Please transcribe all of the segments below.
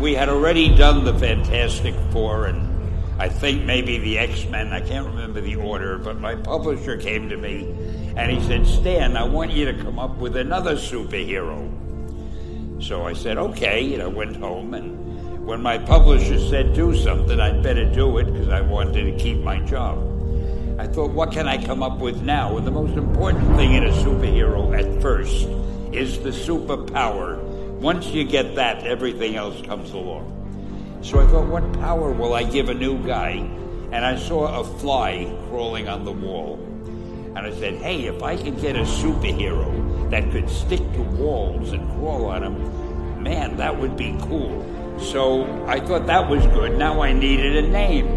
we had already done the Fantastic Four and I think maybe the X Men. I can't remember the order, but my publisher came to me and he said, Stan, I want you to come up with another superhero. So I said, okay. And I went home and when my publisher said do something, I'd better do it because I wanted to keep my job. I thought, what can I come up with now? And the most important thing in a superhero at first is the superpower. Once you get that, everything else comes along. So I thought, what power will I give a new guy? And I saw a fly crawling on the wall. And I said, hey, if I could get a superhero that could stick to walls and crawl on them, man, that would be cool. So I thought that was good. Now I needed a name.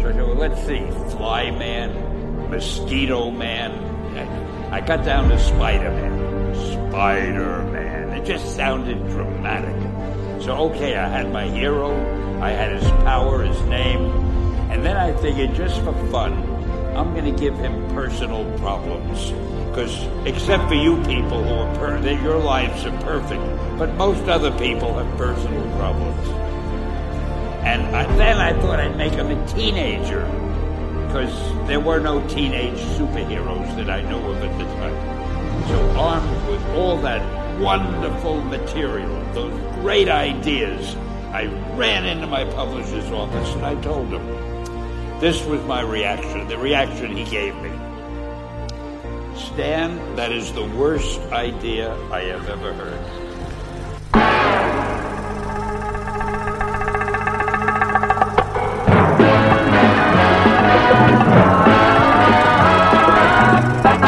So I said, well, let's see, Fly Man, Mosquito Man. I got down to Spider Man. Spider Just sounded dramatic. So, okay, I had my hero, I had his power, his name, and then I figured just for fun, I'm going to give him personal problems. Because except for you people who are per- that your lives are perfect, but most other people have personal problems. And I, then I thought I'd make him a teenager, because there were no teenage superheroes that I knew of at the time. So armed with all that wonderful material, those great ideas. I ran into my publisher's office and I told him. This was my reaction, the reaction he gave me. Stan, that is the worst idea I have ever heard.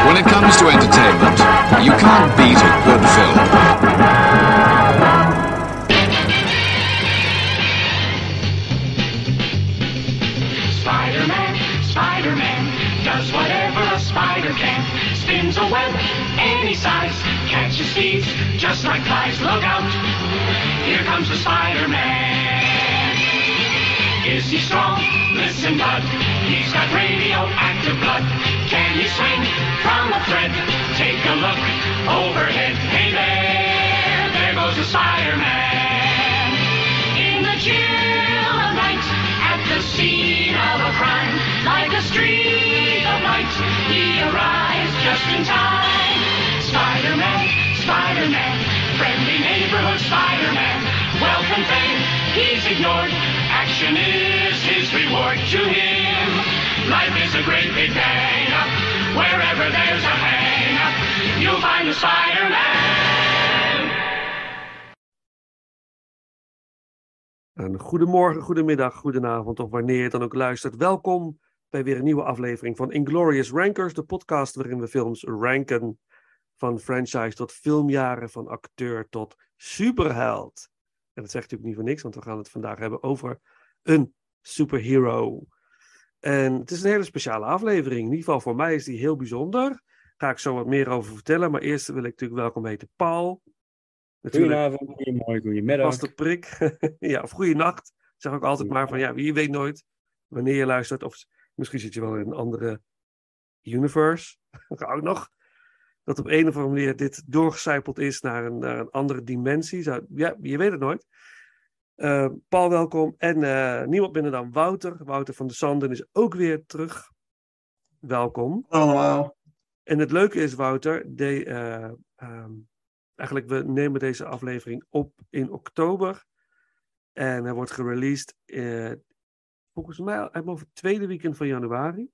When it comes to entertainment, you can't beat a good film. Spider-Man, Spider-Man, does whatever a spider can. Spins a web any size, catches thieves just like flies. Look out, here comes the Spider-Man. Is he strong? Listen, bud, he's got radioactive blood. Can he swing from a thread? Take a look overhead. Hey there, there goes the Spider-Man. In the chill of night, at the scene of a crime, like a streak of light, he arrives just in time. Spider-Man, Spider-Man, friendly neighborhood Spider-Man, and fame he's ignored. Action is his reward to him. Life is a great big up. Wherever there's a hang you'll find a Spider-Man. Een goedemorgen, goedemiddag, goedenavond of wanneer je dan ook luistert. Welkom bij weer een nieuwe aflevering van Inglorious Rankers, de podcast waarin we films ranken. Van franchise tot filmjaren, van acteur tot superheld. En dat zegt natuurlijk niet voor niks, want we gaan het vandaag hebben over een superhero. En het is een hele speciale aflevering. In ieder geval voor mij is die heel bijzonder. Daar ga ik zo wat meer over vertellen. Maar eerst wil ik natuurlijk welkom heten Paul. Natuurlijk Goedenavond, goedemorgen, goedemiddag. Vaste prik. ja, of goeienacht. Zeg ook altijd maar van ja, wie weet nooit wanneer je luistert. Of misschien zit je wel in een andere universe. ook nog. Dat op een of andere manier dit doorgecijpeld is naar een, naar een andere dimensie. Zou, ja, je weet het nooit. Eh, Paul, welkom. En eh, niemand minder dan Wouter. Wouter van de Sanden is ook weer terug. Welkom. Allemaal. En het leuke is, Wouter, de, ehm, eigenlijk we nemen deze aflevering op in oktober. En hij wordt gereleased volgens mij over het tweede weekend van januari.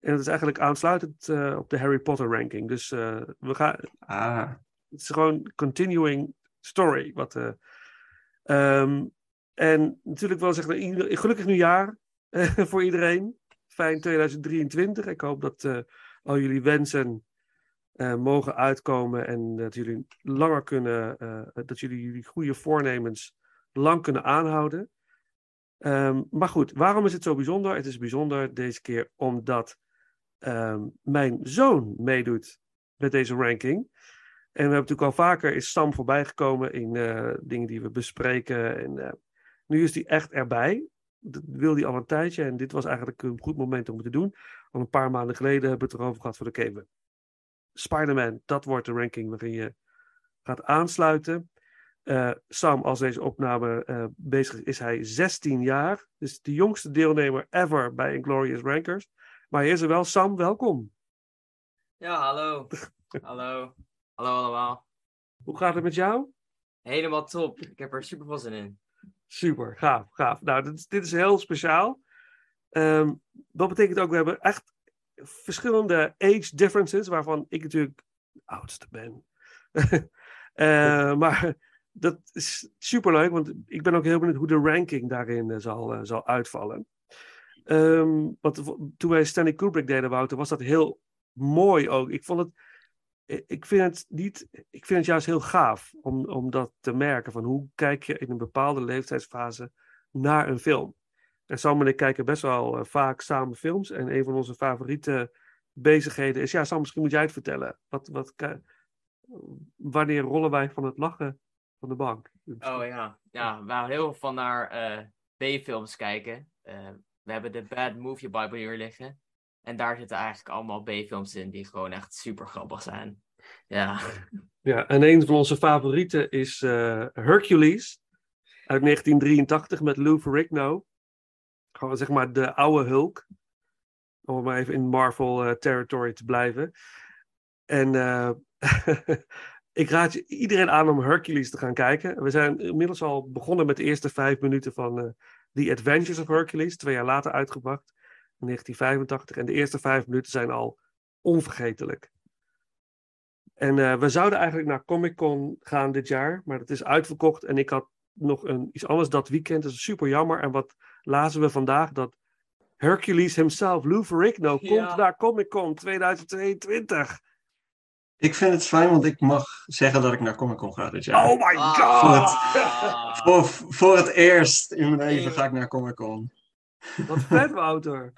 En het is eigenlijk aansluitend op de Harry Potter ranking. Dus we gaan, Ah, het is gewoon continuing story. Wat, ehm, en natuurlijk wel zeggen, gelukkig nieuwjaar eh, voor iedereen. Fijn 2023. Ik hoop dat eh, al jullie wensen eh, mogen uitkomen en dat jullie langer kunnen, dat jullie jullie goede voornemens lang kunnen aanhouden. Ehm, maar goed, waarom is het zo bijzonder? Het is bijzonder deze keer omdat ehm, mijn zoon meedoet met deze ranking. En we hebben natuurlijk al vaker is Sam voorbijgekomen in eh, dingen die we bespreken. En eh, nu is hij echt erbij. Dat wil hij al een tijdje. En dit was eigenlijk een goed moment om het te doen. Al een paar maanden geleden hebben we het erover gehad voor de Keven. Spider-Man, dat wordt de ranking waarin je gaat aansluiten. Eh, Sam, als deze opname bezig is, is hij 16 jaar. Dus de jongste deelnemer ever bij Inglorious Rankers. Maar hij is er wel. Sam, welkom. Ja, hallo. hallo. Hallo allemaal. Hoe gaat het met jou? Helemaal top. Ik heb er super veel zin in. Super, gaaf, gaaf. Nou, dit, is- dit is heel speciaal. Ehm, dat betekent ook, we hebben echt verschillende age differences, waarvan ik natuurlijk de oudste ben. Eh, maar dat is superleuk, want ik ben ook heel benieuwd hoe de ranking daarin eh, zal, eh, zal uitvallen. Ehm, want toen wij Stanley Kubrick deden, Wouter, was dat heel mooi ook. Ik vond het, ik- ik vind het niet, ik vind het juist heel gaaf om, om dat te merken. Van hoe kijk je in een bepaalde leeftijdsfase naar een film? En Sam en ik kijken best wel eh, vaak samen films. En een van onze favoriete bezigheden is, ja Sam, misschien moet jij het vertellen. Wat, wat, wanneer rollen wij van het lachen van de bank? Oh ja. Ja, we houden heel veel van naar eh, B-films kijken. Eh, we hebben de Bad Movie Bible hier liggen. En daar zitten eigenlijk allemaal B-films in die gewoon echt super grappig zijn. Ja. Ja, en een van onze favorieten is eh, Hercules uit 1983 met Lou Ferrigno. Gewoon zeg maar de oude Hulk. Om maar even in Marvel eh, territory te blijven. En eh, ik raad je iedereen aan om Hercules te gaan kijken. We zijn inmiddels al begonnen met de eerste vijf minuten van The Adventures of Hercules. Twee jaar later uitgebracht. In 1985. En de eerste vijf minuten zijn al onvergetelijk. En eh, we zouden eigenlijk naar Comic Con gaan dit jaar, maar dat is uitverkocht. En ik had nog een, iets anders dat weekend, dat is super jammer. En wat lazen we vandaag? Dat Hercules himself, Lou Ferrigno, Ja. komt naar Comic Con 2022. Ik vind het fijn, want ik mag zeggen dat ik naar Comic Con ga dit jaar. Oh my Ah. god! Voor, voor het eerst in mijn leven ga ik naar Comic Con. Wat vet, Wouter.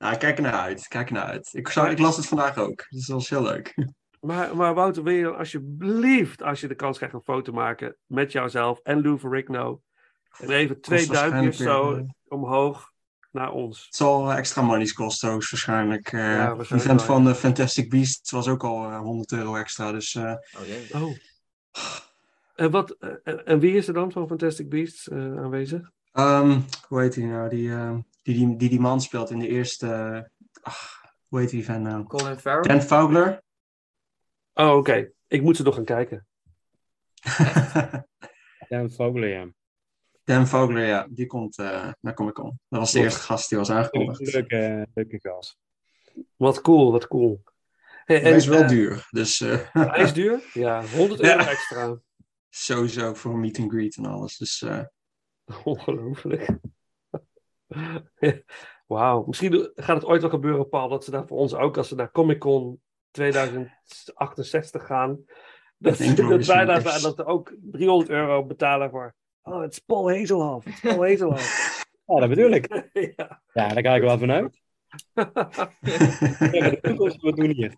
Nou, ik kijk er naar uit. ik Kijk er naar uit. Ik, zou, ik las het vandaag ook. Dus dat was heel leuk. Maar, maar Wouter, wil je dan alsjeblieft, als je de kans krijgt, een foto maken met jouzelf en Lou Ferrigno? En even twee waarschijnlijk duimpjes zo weer, eh, omhoog naar ons. Het zal extra monies kosten, hoogstwaarschijnlijk. Eh Ja, waarschijnlijk event wel, van de Fantastic Beasts was ook al eh, 100 euro extra. Dus eh, Oh, jee. Oh. En, wat, eh, en, en wie is er dan van Fantastic Beasts eh, aanwezig? ehm, hoe heet hij nou? Die, eh, die, die, die die man speelt in de eerste... eh, ach, hoe heet die van nou? Colin Farrell? Dan Fowler. Oh, oké. Ik moet ze nog gaan kijken. Dan Vogelen, ja. Dan Fowler, ja. Die komt eh, naar Comic Con. Dat was de eerste gast die was aangekondigd. Leuke, leuke gast. Wat cool, wat cool. Hey, Hij is wel eh, duur. Dus eh, Hij is duur? Ja, 100 Ja. euro extra. sowieso voor een meet and greet en alles. Dus eh, Ongelooflijk. Wauw. Misschien gaat het ooit wel gebeuren, Paul, dat ze daar voor ons ook, als ze naar Comic Con 2068 gaan, dat, denk dat, wij daar, dat ook 300 euro betalen voor. Oh, het is Paul Hazelhoff. Het is Paul Hazelhoff. Ja, dat bedoel ik. ja. Ja, daar ga ik wel. Ja, de toekomst wat doen hier.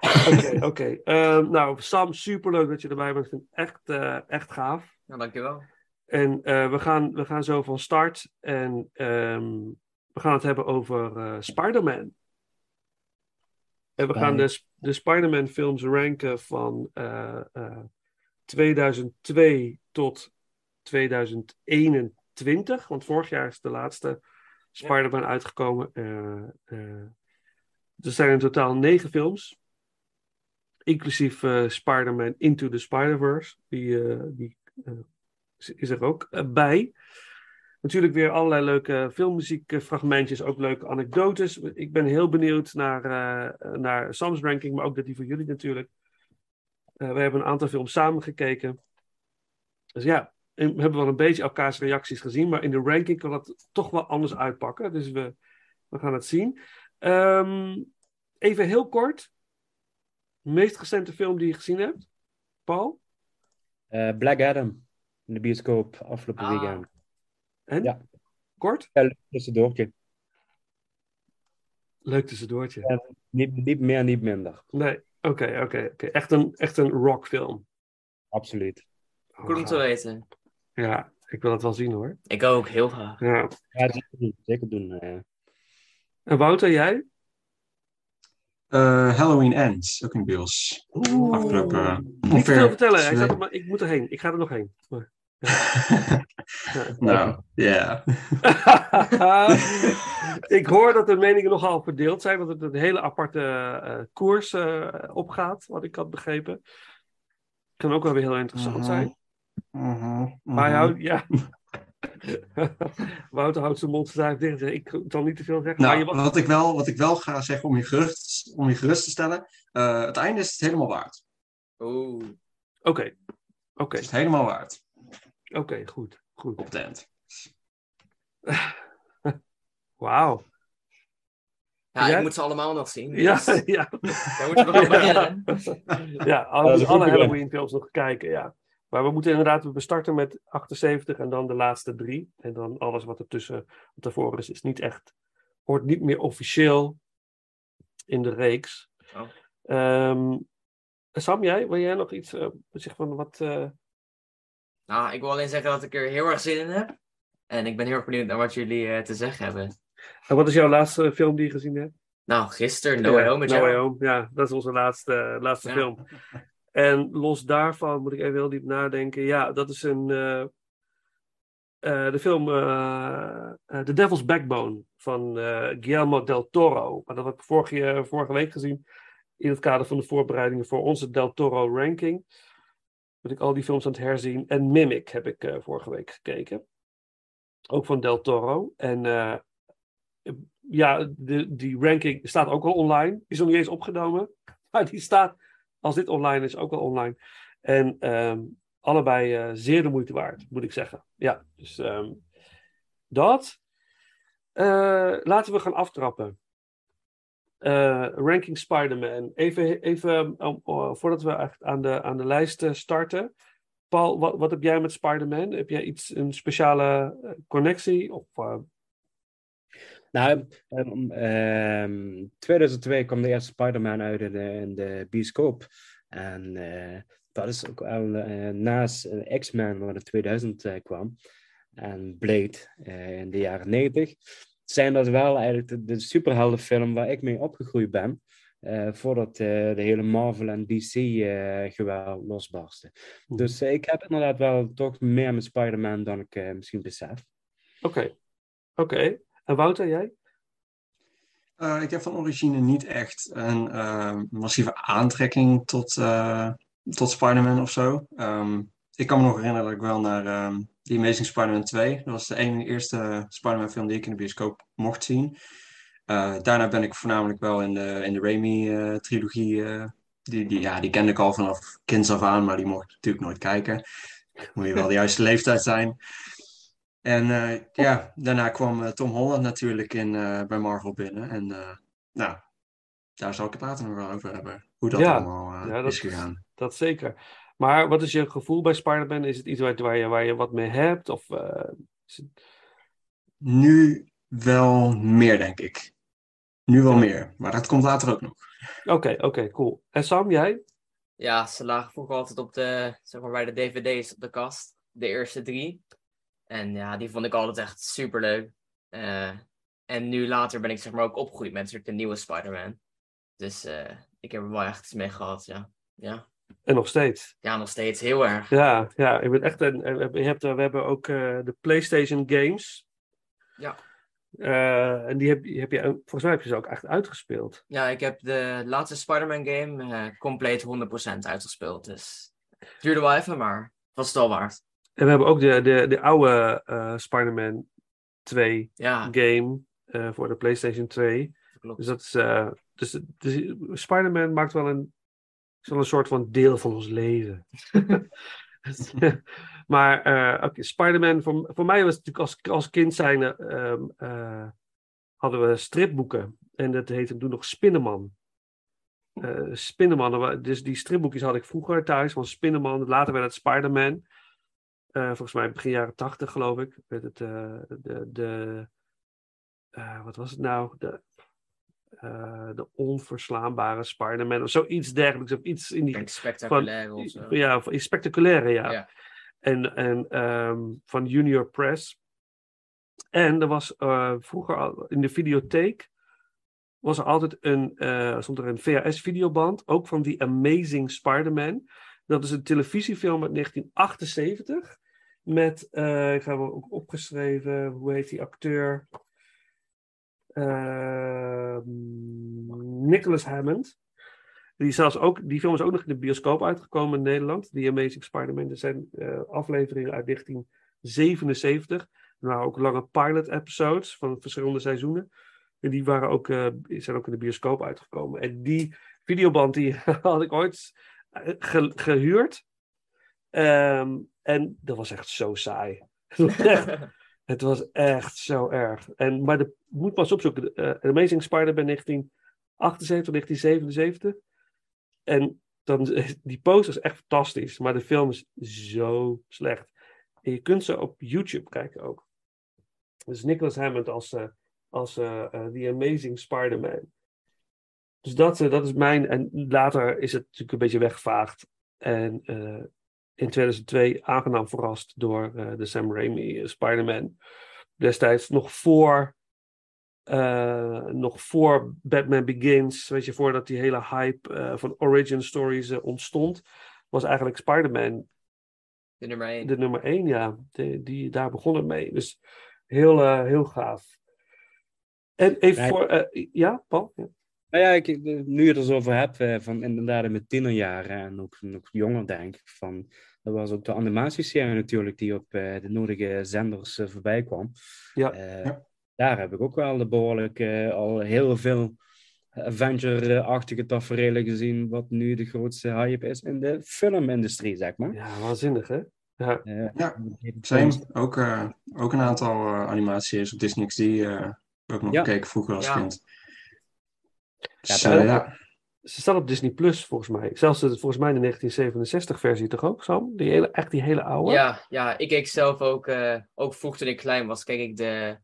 Oké, oké. Ehm, nou, Sam, superleuk dat je erbij bent. Ik vind het echt, eh, echt gaaf. Ja, dankjewel. En eh, we, gaan, we gaan zo van start. En ehm, we gaan het hebben over eh Spider-Man. En we gaan de, de Spider-Man films ranken van eh, eh, 2002 tot 2021. Want vorig jaar is de laatste Spider-Man uitgekomen. Er zijn in totaal negen films. Inclusief Spider-Man Into the Spider-Verse. Die, die is- er ook eh, bij. Natuurlijk weer allerlei leuke filmmuziekfragmentjes, ook leuke anekdotes. Ik ben heel benieuwd naar, eh, naar Sam's ranking, maar ook dat die voor jullie natuurlijk. Eh, we hebben een aantal films samen gekeken. Dus ja, we hebben wel een beetje elkaars reacties gezien, maar in de ranking kan het toch wel anders uitpakken. Dus we, we gaan het zien. Ehm, even heel kort. Meest recente film die je gezien hebt? Paul? Black Adam. In de bioscoop afgelopen Ah. weekend. En? Ja. Kort? Ja, leuk tussendoortje. Leuk tussendoortje. Ja. Niet, niet meer, niet minder. Nee, oké, oké, oké. Echt een, echt een rockfilm. Absoluut. Oh, Goed om te weten. Ja, ik wil het wel zien hoor. Ik ook, heel graag. Ja. Ja, zeker doen. Zeker doen eh. En Wouter, jij? Eh, Halloween Ends, ook in Beels. Afgelopen, eh, Niet te ongeveer veel vertellen, hij twee- staat er maar, ik moet erheen. Ik ga er nog heen. Maar- nou, ja. ik hoor dat de meningen nogal verdeeld zijn, want het een hele aparte eh, koers eh, opgaat, wat ik had begrepen. Kan ook wel weer heel interessant Mhm. zijn. Mhm, Maar mhm. ja. Wouter houdt zijn mond stijf dicht. Ik zal niet te veel zeggen. maar Nou, wat ik, wel, wat ik wel ga zeggen om je gerust, om je gerust te stellen. eh, het einde is het helemaal waard. Oeh. Oké, oké, Het is het helemaal waard. oké, goed, goed. Op het eind. Wauw. Ja, Jij? ik moet ze allemaal nog zien. Ja, dus ja. Daar moeten we nog beginnen. ja, een alle Halloween films nog kijken, ja. Maar we moeten inderdaad, we starten met 78 en dan de laatste drie. En dan alles wat er tussen, wat ervoor is, is niet echt, hoort niet meer officieel in de reeks. Oh. Ehm, Sam, jij, wil jij nog iets uh, zeggen van wat... Uh... Nou, ik wil alleen zeggen dat ik er heel erg zin in heb. En ik ben heel erg benieuwd naar wat jullie uh, te zeggen hebben. En wat is jouw laatste film die je gezien hebt? Nou, gisteren, No Way Home No. Way Home, ja, dat is onze laatste, laatste Ja. film. En los daarvan moet ik even heel diep nadenken. Ja, dat is een. eh, eh, de film eh, The Devil's Backbone van Guillermo del Toro. Maar dat heb ik vorige, vorige week gezien. In het kader van de voorbereidingen voor onze Del Toro ranking. Moet ik al die films aan het herzien. En Mimic heb ik vorige week gekeken. Ook van Del Toro. En ja, de, die ranking staat ook al online. Is nog niet eens opgenomen. Maar die staat, als dit online is, ook al online. En ehm, allebei eh, zeer de moeite waard, moet ik zeggen. Ja, dus ehm, dat. Eh, laten we gaan aftrappen. Eh, ranking Spider-Man. Even, even voordat we echt aan de, aan de lijst starten. Paul, wat, wat heb jij met Spider-Man? Heb jij iets, een speciale connectie? Of, nou, um, um, 2002 kwam de eerste Spider-Man uit in de, in de bioscoop. En uh, dat is ook al uh, naast X-Men, waar in 2000 uh, kwam. En Blade in de jaren 90. Zijn dat wel eigenlijk de, de superheldenfilm waar ik mee opgegroeid ben. Voordat de hele Marvel en DC geweld losbarstte. Mm. Dus ik heb inderdaad wel toch meer met Spider-Man dan ik misschien besef. Oké, okay. oké. Okay. En Wouter, jij? ik heb van origine niet echt een massieve aantrekking tot, tot Spider-Man of zo. Um, ik kan me nog herinneren dat ik wel naar um, The Amazing Spider-Man 2. Dat was de ene, eerste Spider-Man film die ik in de bioscoop mocht zien. Uh, daarna ben ik voornamelijk wel in de, in de Raimi-trilogie. Uh, die, die, ja, die kende ik al vanaf kinds af aan, maar die mocht natuurlijk nooit kijken. Moet je wel de juiste leeftijd zijn. En uh, ja, daarna kwam Tom Holland natuurlijk in, bij Marvel binnen. En nou, daar zal ik het later nog wel over hebben. Hoe dat ja, allemaal ja, dat, is gegaan. Dat zeker. Maar wat is je gevoel bij Spider-Man? Is het iets waar, waar, je, waar je wat mee hebt? Of, is het... Nu wel meer, denk ik. Nu wel meer, maar dat komt later ook nog. Oké, okay, oké, okay, cool. En Sam, jij? Ja, ze lagen vroeger altijd op de, zeg maar bij de dvd's op de kast. De eerste drie. En ja, die vond ik altijd echt super leuk. Uh, en nu later ben ik zeg maar ook opgegroeid met de nieuwe Spider-Man. Dus uh, ik heb er wel echt iets mee gehad, ja. ja. En nog steeds? Ja, nog steeds, heel erg. Ja, ja ik ben echt een, je hebt, we hebben ook uh, de PlayStation Games. Ja. Uh, en die heb, heb je, volgens mij heb je ze ook echt uitgespeeld. Ja, ik heb de laatste Spider-Man game compleet 100% uitgespeeld. Dus het duurde wel even, maar was het al waard. En we hebben ook de, de, de oude uh, Spider-Man 2 ja. game voor de PlayStation 2. Klopt. Dus dat is. dus, dus Spider-Man maakt wel een, is wel een soort van deel van ons leven. maar okay, Spider-Man, voor, voor mij was het natuurlijk als, als kind zijn, um, uh, hadden we stripboeken. En dat heette toen nog Spinneman. Uh, Spinneman, dus die stripboekjes had ik vroeger thuis van Spinneman. Later werd het Spider-Man. Volgens mij begin jaren tachtig geloof ik. Werd het de, de wat was het nou? De, de onverslaanbare Spider-Man of zoiets dergelijks. Of iets in die. Spectaculaire van, of zo. Ja, van, spectaculaire, ja. ja. En, en um, van Junior Press. En er was vroeger al in de videotheek. was er altijd een, eh, stond er een VHS-videoband, ook van The Amazing Spider-Man. Dat is een televisiefilm uit 1978. Met, eh, ik heb hem ook opgeschreven, hoe heet die acteur? Uh, Nicholas Hammond. Die, zelfs ook, die film is ook nog in de bioscoop uitgekomen in Nederland. The Amazing Spider-Man. Er zijn uh, afleveringen uit 1977. Er waren ook lange pilot-episodes van verschillende seizoenen. En die waren ook, uh, zijn ook in de bioscoop uitgekomen. En die videoband die had ik ooit ge gehuurd. Um, en dat was echt zo saai. Het was echt, het was echt zo erg. En, maar de, moet pas opzoeken. Uh, Amazing Spider-Man 1978, 1977. En dan, die poster is echt fantastisch. Maar de film is zo slecht. En je kunt ze op YouTube kijken ook. Dus Nicholas Hammond als, uh, als uh, The Amazing Spider-Man. Dus dat, dat is mijn. En later is het natuurlijk een beetje weggevaagd. En in 2002 aangenaam verrast door uh, de Sam Raimi uh, Spider-Man. Destijds nog voor, uh, nog voor Batman Begins, weet je, voordat die hele hype van origin stories ontstond, was eigenlijk Spider-Man de nummer 1. De nummer 1, ja. Die, die, daar begon het mee. Dus heel, heel gaaf. En even voor, ja, Paul? Ja. Nou ja, ik, nu je het er zo over hebt, eh, van inderdaad in mijn tienerjaren en ook nog jonger denk ik, van, dat was ook de animatieserie natuurlijk die op eh, de nodige zenders eh, voorbij kwam. Ja. Eh, Ja. Daar heb ik ook wel behoorlijk eh, al heel veel Avenger-achtige tafereelen gezien, wat nu de grootste hype is in de filmindustrie, zeg maar. ja, waanzinnig, hè? Ja. Eh, Ja, Same. Ook, eh, ook een aantal uh, animatieseries op Disney XD eh heb ik ook nog Ja. gekeken vroeger als Ja. kind. Ja, dat- ja. Ze staat op Disney Plus, volgens mij. Zelfs de, volgens mij de 1967-versie toch ook, Sam? Die hele, echt die hele oude? Ja, ja, ik keek zelf ook, eh, ook vroeg toen ik klein was, keek ik de,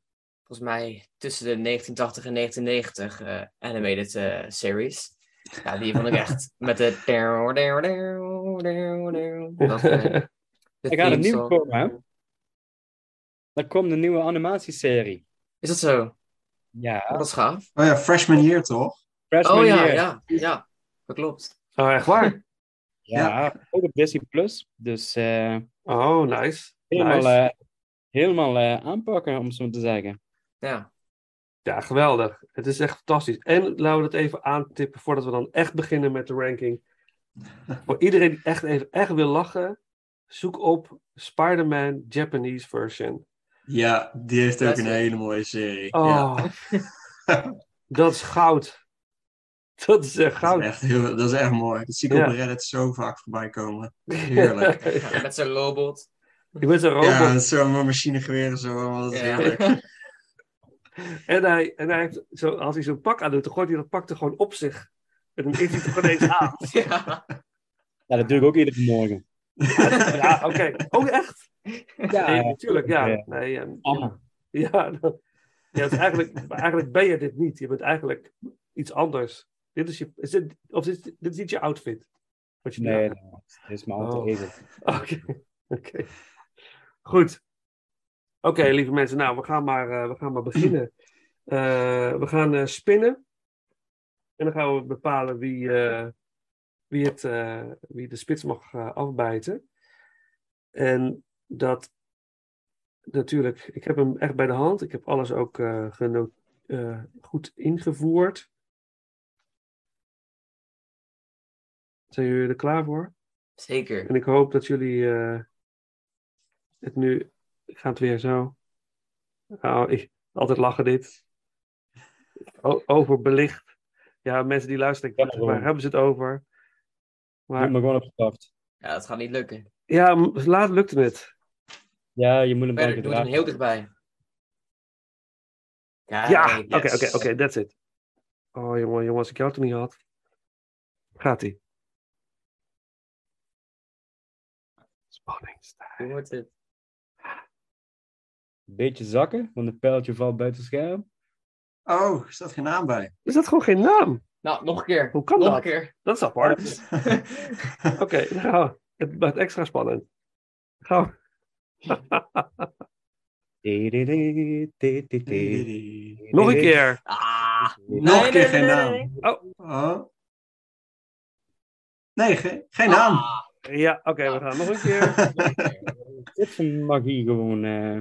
volgens mij tussen de 1980 en 1990 eh, animated eh, series. Ja, die vond ik echt met de... Dat, de Er gaat een song. komen, hè? Er komt een nieuwe animatieserie. Is dat zo? Ja, dat is gaaf. Oh ja, Freshman Year toch? Freshman Oh ja, Year. ja, ja. Dat klopt. Oh, echt waar? Ja, ook op Disney Plus. Dus eh, Oh, nice. helemaal, nice. eh, helemaal eh, aanpakken, om het zo te zeggen. Ja. Ja, geweldig. Het is echt fantastisch. En laten we dat even aantippen voordat we dan echt beginnen met de ranking. Voor iedereen die echt even echt wil lachen, zoek op Spider-Man Japanese version. Ja, die heeft ook een hele mooie serie. Ja, Oh, dat is goud. Dat is echt dat, goud. is echt heel, dat is echt mooi. Dat zie ik Ja. op Reddit zo vaak voorbij komen. Heerlijk. Ja, met zijn robot. Je bent een robot. Ja, met zo'n machinegeweer en zo. Dat is Ja. heerlijk. En, hij, en hij heeft zo, als hij zo'n pak aan doet, dan gooit hij dat pak er gewoon op zich. En dan is hij het er gewoon eens aan. Ja. Ja, dat doe ik ook iedere morgen. Ja, oké. Oh, echt? Ja, Nee, natuurlijk, ja. Ja. Nee, ehm, ja, dan- ja eigenlijk, eigenlijk ben je dit niet. Je bent eigenlijk iets anders. Dit is je, is dit, of dit, dit is niet je outfit. Wat je Nee, nee, dat is mijn alter Oh. ego. Oké, oké. Goed. Oké, lieve mensen, nou, we gaan maar, eh, we gaan maar beginnen. Eh, we gaan eh, spinnen. En dan gaan we bepalen wie, wie, het, wie de spits mag afbijten. En dat natuurlijk, ik heb hem echt bij de hand. Ik heb alles ook goed ingevoerd. Zijn jullie er klaar voor? Zeker. En ik hoop dat jullie eh, het nu. Ik ga het weer zo. Nou, ik, altijd lachen dit. O- overbelicht. Ja, mensen die luisteren, ik, Ja, waar hebben ze het over? Doe Maar me gewoon op de kracht. Ja, dat gaat niet lukken. ja, laat lukte het. Ja, je moet hem Verder, doe het hem heel dichtbij. Ja, oké, oké, oké, that's it. Oh jongen, jongen, als ik jou toen niet had. Gaat Spanningstijd. Hoe wordt het? Beetje zakken, want het pijltje valt buiten het scherm. Oh, er staat geen naam bij. Is dat gewoon geen naam? Nou, nog een keer. Hoe kan nog dat? een keer. Dat is apart. Oké, dan gaan we. Het wordt extra spannend. Gaan we. Nog een keer. Ah, Nog nee, een keer nee, geen nee, naam. nee, Oh, Oh. Nee, ge- geen naam. Ah, ja, oké, we gaan nog een keer. Dit van magie gewoon. eh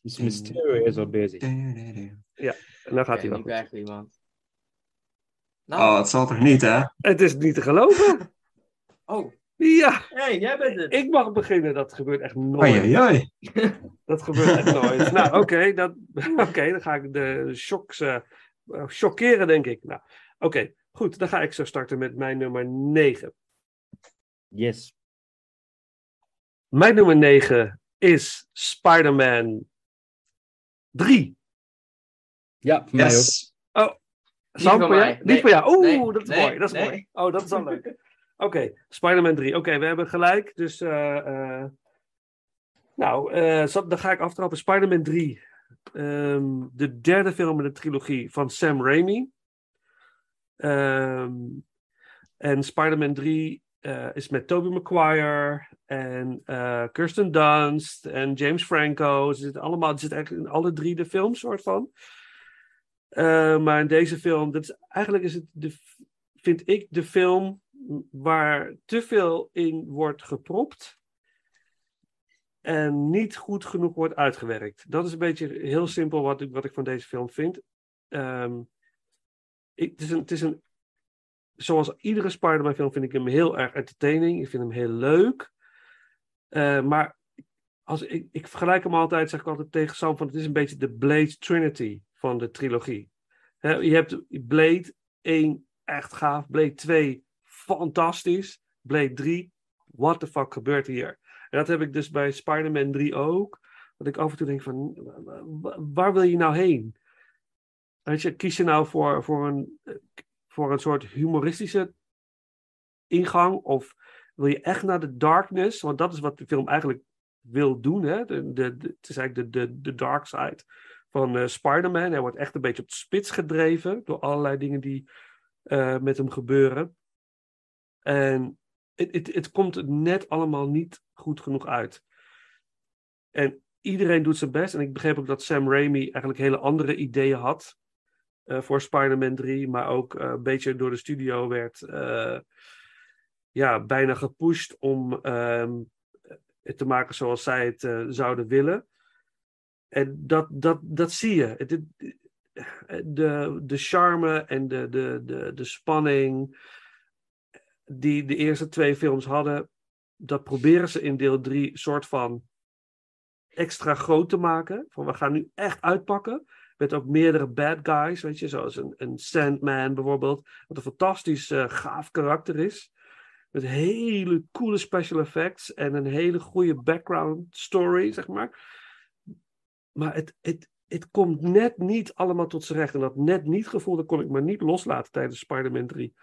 dus Mysterio is al bezig. En dan gaat hij nog. er iemand. Nou, Oh, het zal toch niet, hè? Het is niet te geloven. oh, Ja, hey, jij bent het. ik mag beginnen. Dat gebeurt echt nooit. Oei, oei, oei. Dat gebeurt echt nooit. Nou, oké, dat- oké, dan ga ik de shocks eh, eh, shockeren, denk ik. Nou, oké, goed, dan ga ik zo starten met mijn nummer 9. Yes. Mijn nummer 9 is Spider-Man 3. Ja, voor mij ook. Niet Sam, van voor mij. jou? Nee. Niet voor jou. Oeh, Nee. dat is Nee. mooi. Dat is Nee. mooi. Oh, dat is wel leuk. Oké, Spider-Man 3. Oké, we hebben gelijk. Dus, eh, eh, nou, eh, zo- dan ga ik aftrappen. Spider-Man 3. Ehm, de derde film in de trilogie van Sam Raimi. Ehm, en Spider-Man 3 eh, is met Tobey Maguire en eh, Kirsten Dunst en James Franco. Ze zitten allemaal, ze zitten eigenlijk in alle drie de films, soort van. Eh, maar in deze film, dat is, eigenlijk is het, de, vind ik, de film waar te veel in wordt gepropt en niet goed genoeg wordt uitgewerkt. Dat is een beetje heel simpel wat ik, wat ik van deze film vind. Ehm, ik, het, is een, het is een, zoals iedere Spider-Man film vind ik hem heel erg entertaining. Ik vind hem heel leuk. Eh, maar als ik, ik vergelijk hem altijd, zeg ik altijd tegen Sam, van het is een beetje de Blade Trinity van de trilogie. Je hebt Blade 1 echt gaaf, Blade 2 fantastisch, Blade 3, what the fuck gebeurt hier? En dat heb ik dus bij Spider-Man 3 ook. Dat ik af en toe denk van, wa- waar wil je nou heen? Je, kies je nou voor, voor, een, eh, voor een soort humoristische ingang? Of wil je echt naar de darkness? Want dat is wat de film eigenlijk wil doen. Hè? De, de, het is eigenlijk de, de, de dark side van eh, Spider-Man. Hij wordt echt een beetje op de spits gedreven door allerlei dingen die eh, met hem gebeuren. En het, komt net allemaal niet goed genoeg uit. En iedereen doet zijn best. En ik begreep ook dat Sam Raimi eigenlijk hele andere ideeën had voor Spider-Man 3. Maar ook eh, een beetje door de studio werd eh, ja, bijna gepusht om ehm, het te maken zoals zij het eh, zouden willen. En dat, dat, dat zie je. Het, de, de charme en de, de, de, de spanning die de eerste twee films hadden, dat proberen ze in deel drie soort van extra groot te maken. Van we gaan nu echt uitpakken. Met ook meerdere bad guys, weet je, zoals een, een Sandman bijvoorbeeld. Wat een fantastisch eh, gaaf karakter is. Met hele coole special effects en een hele goede background story, zeg maar. Maar het, het, het komt net niet allemaal tot z'n recht. En dat net niet gevoel, dat kon ik maar niet loslaten tijdens Spider-Man 3.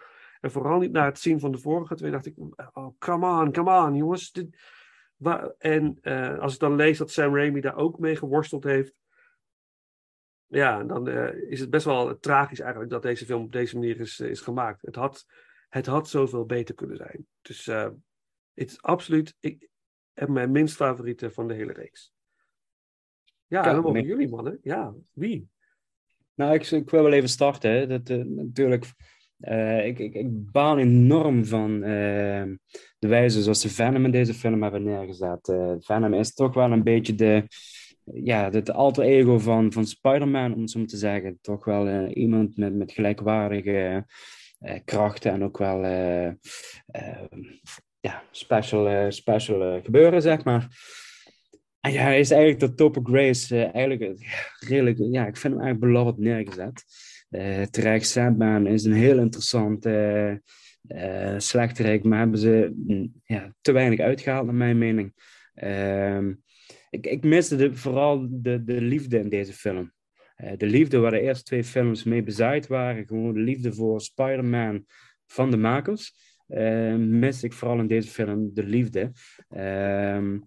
En vooral niet na het zien van de vorige twee dacht ik, oh, come on, come on, jongens. Dit, en eh, als ik dan lees dat Sam Raimi daar ook mee geworsteld heeft, ja, dan eh, is het best wel tragisch eigenlijk dat deze film op deze manier is, eh, is gemaakt. Het had, het had zoveel beter kunnen zijn. Dus eh, het is absoluut ik, mijn minst favoriete van de hele reeks. Ja, Ja, mogen nee. jullie mannen. Ja, wie? Nou, ik, ik wil wel even starten. Hè. Dat, natuurlijk, ik, ik, ik baal enorm van de wijze zoals ze Venom in deze film hebben neergezet. Venom is toch wel een beetje de, ja, het alter ego van, van Spider-Man, om het zo maar te zeggen. Toch wel eh, iemand met, met gelijkwaardige eh, krachten en ook wel eh, ja, special, special gebeuren, zeg maar. En ja, hij is eigenlijk de Topper Grace eigenlijk redelijk, ja, ik vind hem eigenlijk beloved neergezet. Terecht, Sandman is een heel interessant eh eh, slechterik, maar hebben ze mm, ja, te weinig uitgehaald, naar mijn mening. Ehm, ik, ik miste vooral de, de liefde in deze film. Eh, de liefde waar de eerste twee films mee bezaaid waren, gewoon de liefde voor Spider-Man van de makers, eh miste ik vooral in deze film de liefde. Ehm,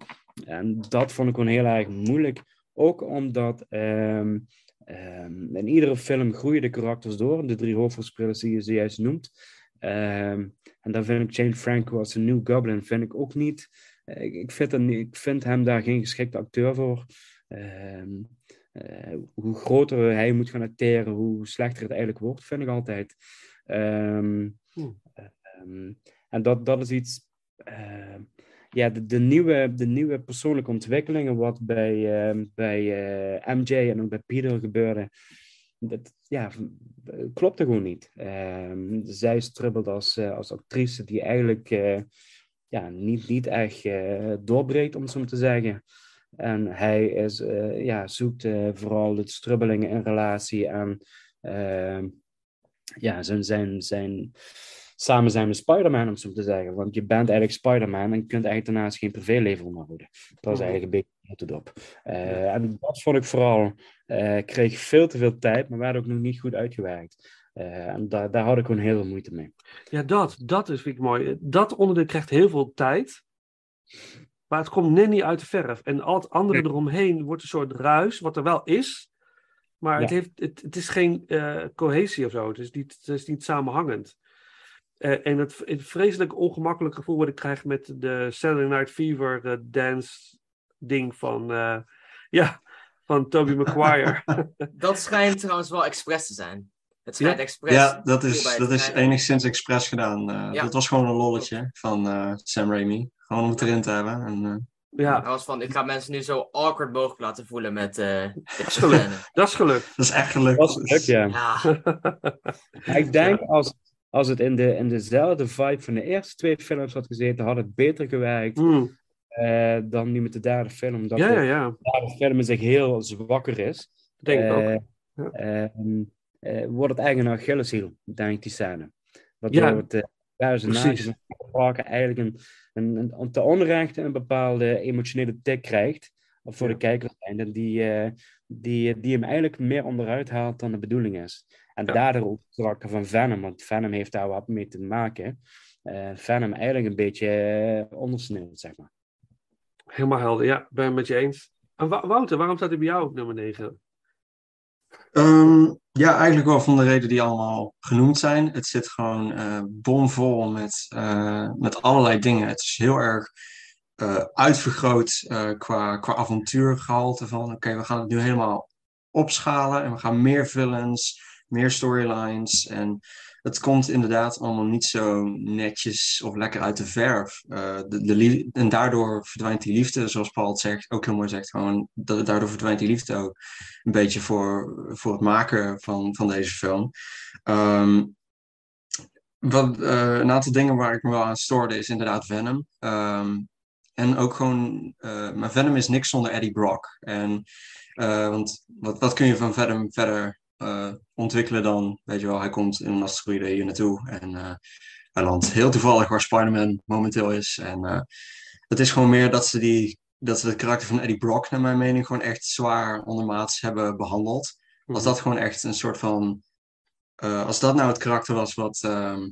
en dat vond ik gewoon heel erg moeilijk. Ook omdat ehm, ehm, in iedere film groeien de karakters door. De drie hoofdrolspelers die je zojuist noemt. En dan vind ik James Franco als een New Goblin vind ik ook niet. Eh, Ik, ik, vind ik vind hem daar geen geschikte acteur voor. Ehm, eh, hoe groter hij moet gaan acteren, hoe slechter het eigenlijk wordt, vind ik altijd. Ehm, Hmm. ehm, en dat, dat is iets. ja, de, de, nieuwe, de nieuwe persoonlijke ontwikkelingen, wat bij, bij eh, MJ en ook bij Peter gebeurde, dat ja, klopte gewoon niet. Zij strubbelt als, als actrice die eigenlijk ja, niet, niet echt eh, doorbreekt, om het zo maar te zeggen. En hij is, eh, ja, zoekt eh, vooral de strubbelingen in relatie ehm, ja, zijn, zijn, zijn, samen zijn met Spider-Man, om zo te zeggen. Want je bent eigenlijk Spider-Man en je kunt eigenlijk daarnaast geen privéleven onderhouden. Dat is Mhm. eigenlijk een beetje het op. En dat vond ik vooral, eh kreeg veel te veel tijd, maar werd ook nog niet goed uitgewerkt. Eh, en daar, daar had ik gewoon heel veel moeite mee. Ja, dat, dat is vind ik mooi. Dat onderdeel krijgt heel veel tijd. Maar het komt net niet uit de verf. En al het andere Nee. eromheen wordt een soort ruis, wat er wel is. Maar het, heeft, het, het is geen eh, cohesie of zo. Het is niet, het is niet samenhangend. Eh, en het, het vreselijk ongemakkelijk gevoel wat ik krijg met de Saturday Night Fever dance ding van, eh, ja, van Tobey Maguire. Dat schijnt trouwens wel expres te zijn. Het schijnt Ja? expres. Ja, dat is, dat is enigszins expres gedaan. Eh, Ja. Dat was gewoon een lolletje van eh, Sam Raimi. Gewoon om het erin te hebben. En, eh, ja, Hij was van, ik ga mensen nu zo awkward mogelijk laten voelen met eh dit gelukt. scène. dat is gelukt. dat is echt gelukt. Dat is ja. Ik denk als, als het in, de, in dezelfde vibe van de eerste twee films had gezeten, had het beter gewerkt Hmm. eh, dan nu met de derde film. Omdat Ja, ja, de derde film zich heel zwakker is. Denk ik ook. Eh, wordt het eigenlijk een Achilleshiel, denk ik, die scène. Waardoor het uh, personage Parker eigenlijk een, een, een, te onrechte een bepaalde emotionele tik krijgt. Of voor Ja. de kijker zijnde, die, eh, die, die hem eigenlijk meer onderuit haalt dan de bedoeling is. En Ja. daardoor ook karakter van Venom, want Venom heeft daar wat mee te maken. eh Venom eigenlijk een beetje ondersneeuwt, zeg maar. Helemaal helder, ja, ben het met je eens. En Wouter, waarom staat hij bij jou op nummer 9? Ehm, ja, eigenlijk wel van de reden die allemaal genoemd zijn. Het zit gewoon eh, bomvol met, eh, met allerlei dingen. Het is heel erg eh, uitvergroot qua, qua avontuurgehalte van oké, we gaan het nu helemaal opschalen en we gaan meer villains, meer storylines en het komt inderdaad allemaal niet zo netjes of lekker uit de verf. Eh, de, en daardoor verdwijnt die liefde, zoals Paul zegt, ook heel mooi zegt, gewoon, da- daardoor verdwijnt die liefde ook een beetje voor, voor het maken van, van deze film. Ehm, wat, eh, een aantal dingen waar ik me wel aan stoorde is inderdaad Venom. Ehm, en ook gewoon, eh, maar Venom is niks zonder Eddie Brock. En, want wat, wat kun je van Venom verder ontwikkelen dan, weet je wel, hij komt in een asteroïde hier naartoe en eh, hij landt heel toevallig waar Spider-Man momenteel is. En eh, het is gewoon meer dat ze die dat ze het karakter van Eddie Brock, naar mijn mening, gewoon echt zwaar ondermaats hebben behandeld. Als dat gewoon echt een soort van. eh, als dat nou het karakter was wat ehm,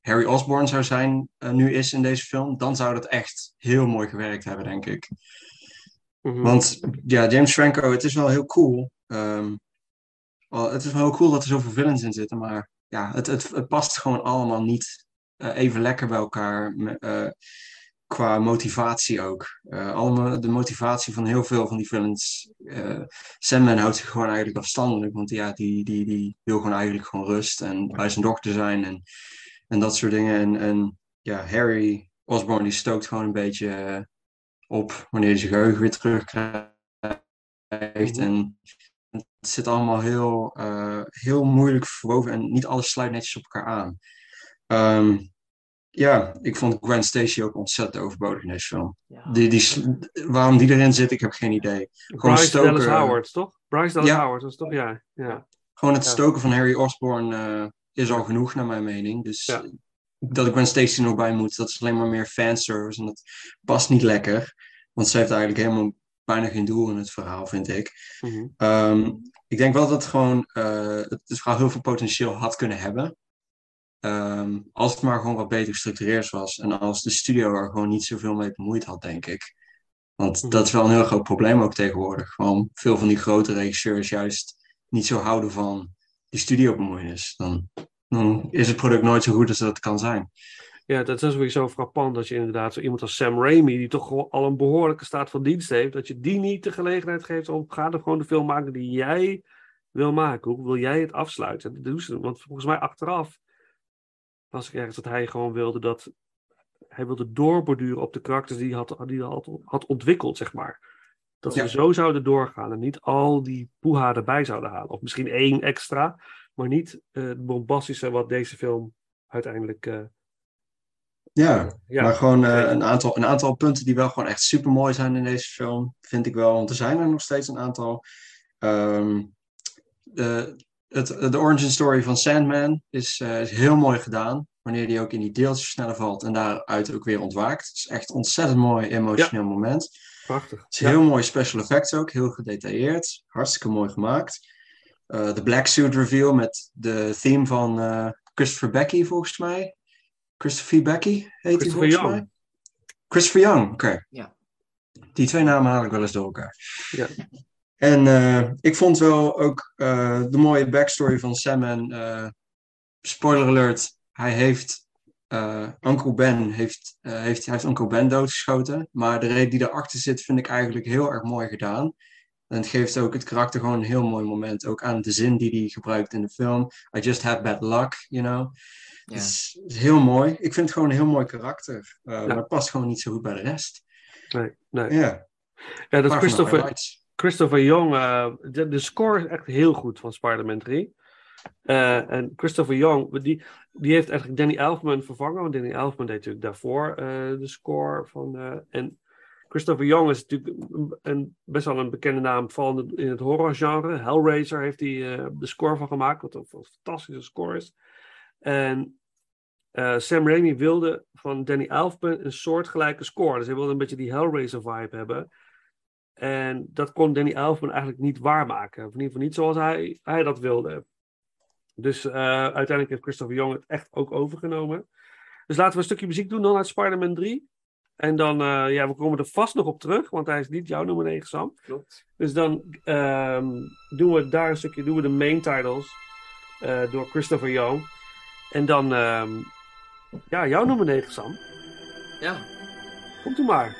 Harry Osborn zou zijn, eh, nu is in deze film, dan zou dat echt heel mooi gewerkt hebben, denk ik. Mhm. Want ja, James Franco, het is wel heel cool. ehm, het is wel heel cool dat er zoveel villains in zitten, maar ja, het, het, het past gewoon allemaal niet eh, even lekker bij elkaar. eh, qua motivatie ook. Eh, allemaal de motivatie van heel veel van die villains. Sandman houdt zich gewoon eigenlijk afstandelijk, want ja, die, die, die wil gewoon eigenlijk gewoon rust en bij zijn dochter zijn en, en dat soort dingen. En, en ja, Harry Osborn die stookt gewoon een beetje op wanneer hij zijn geheugen weer terugkrijgt. En het zit allemaal heel, eh, heel moeilijk verwoven en niet alles sluit netjes op elkaar aan. Ehm, ja, ik vond Gwen Stacy ook ontzettend overbodig in deze film. ja. Die, die, waarom die erin zit, ik heb geen idee. Gewoon Bryce. Dallas Howard, toch? Bryce Dallas Ja. Howard, dat is toch? Ja. ja. Gewoon het Ja. stoken van Harry Osborn eh, is al genoeg, naar mijn mening. Dus Ja. dat ik Gwen Stacy er nog bij moet, dat is alleen maar meer fanservice. En dat past niet lekker. Want ze heeft eigenlijk helemaal bijna geen doel in het verhaal, vind ik. Mhm. Ehm, ik denk wel dat het gewoon eh, het heel veel potentieel had kunnen hebben. Ehm, als het maar gewoon wat beter gestructureerd was. En als de studio er gewoon niet zoveel mee bemoeid had, denk ik. Want Mhm. dat is wel een heel groot probleem ook tegenwoordig. Gewoon veel van die grote regisseurs juist niet zo houden van die studiobemoeienis. Dan, dan is het product nooit zo goed als dat het kan zijn. Ja, dat is sowieso frappant dat je inderdaad zo iemand als Sam Raimi, die toch al een behoorlijke staat van dienst heeft, dat je die niet de gelegenheid geeft om ga er gewoon de film maken die jij wil maken. Hoe wil jij het afsluiten? Dat doen ze. Want volgens mij achteraf was ik ergens dat hij gewoon wilde dat hij wilde doorborduren op de karakters die hij had, die had, had ontwikkeld, zeg maar. Dat ze Ja. zo zouden doorgaan en niet al die poeha erbij zouden halen. Of misschien één extra, maar niet eh, het bombastische wat deze film uiteindelijk. eh, Ja, ja, maar gewoon eh, een, aantal, een aantal punten die wel gewoon echt super mooi zijn in deze film, vind ik wel. Want er zijn er nog steeds een aantal. Ehm, de, het, de origin story van Sandman is, eh, is heel mooi gedaan. Wanneer die ook in die deeltjes sneller valt en daaruit ook weer ontwaakt. Het is echt een ontzettend mooi emotioneel moment. Prachtig. Het is Ja. heel mooi special effects ook, heel gedetailleerd. Hartstikke mooi gemaakt. Eh, de Black Suit reveal met de theme van Christopher Becky volgens mij. Christopher Becky heet hij volgens Young. mij. Christopher Young, oké. Ja. Die twee namen haal ik wel eens door elkaar. Ja. En eh, ik vond wel ook eh, de mooie backstory van Sam en eh, spoiler alert, hij heeft eh Uncle Ben heeft, eh, heeft, hij heeft Uncle Ben doodgeschoten. Maar de reden die erachter zit, vind ik eigenlijk heel erg mooi gedaan. En het geeft ook het karakter gewoon een heel mooi moment. Ook aan de zin die hij gebruikt in de film. I just had bad luck, you know. Ja. Het is, is heel mooi. Ik vind het gewoon een heel mooi karakter. Eh, Maar het past gewoon niet zo goed bij de rest. Nee, nee. Ja, Ja, dat van de Christopher. Christopher Young, eh, de, de score is echt heel goed van Spider-Man 3. Eh, en Christopher Young, die, die heeft eigenlijk Danny Elfman vervangen. Want Danny Elfman deed natuurlijk daarvoor eh, de score van. eh, en Christopher Young is natuurlijk een, een- best wel een bekende naam, vooral in het, in het horrorgenre. Hellraiser heeft hij eh, de score van gemaakt, wat een, een fantastische score is. En eh, Sam Raimi wilde van Danny Elfman een soortgelijke score. Dus hij wilde een beetje die Hellraiser vibe hebben. En dat kon Danny Elfman eigenlijk niet waarmaken. Of in ieder geval niet zoals hij, hij dat wilde. Dus eh, uiteindelijk heeft Christopher Young het echt ook overgenomen. Dus laten we een stukje muziek doen dan uit Spider-Man 3. En dan, eh, ja, we komen er vast nog op terug, want hij is niet jouw nummer 9, Sam. Klopt. Dus dan ehm, doen we daar een stukje, doen we de main titles door Christopher Young. En dan, ehm, ja, jouw nummer 9, Sam. Ja. Komt u maar.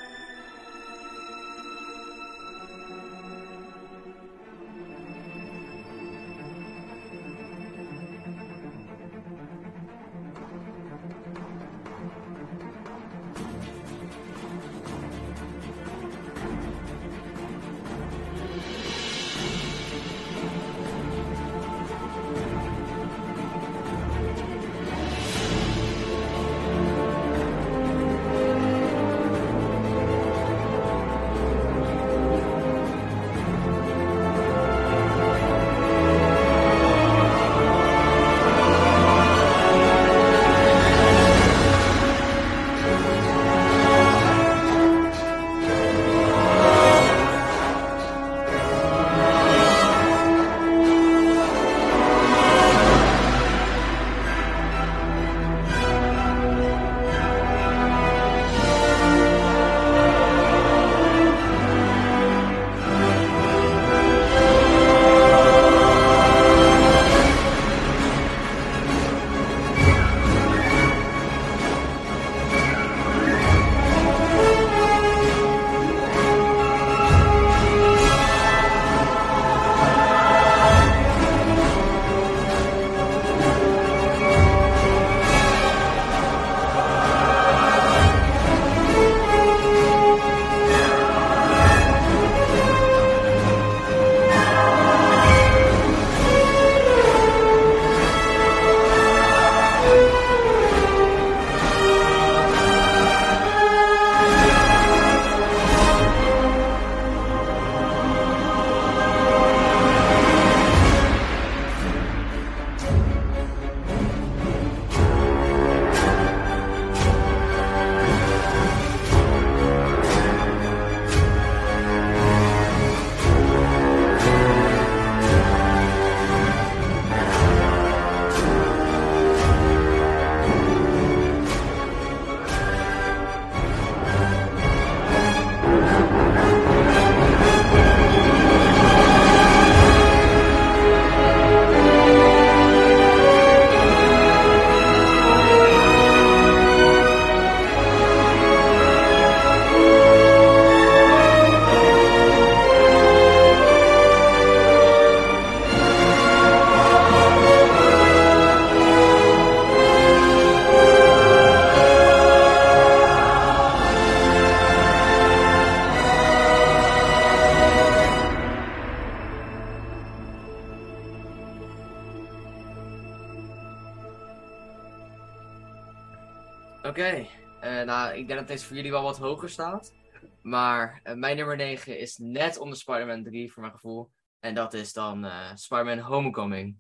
Ik denk dat deze voor jullie wel wat hoger staat. Maar eh, mijn nummer 9 is net onder Spider-Man 3 voor mijn gevoel. En dat is dan eh Spider-Man Homecoming.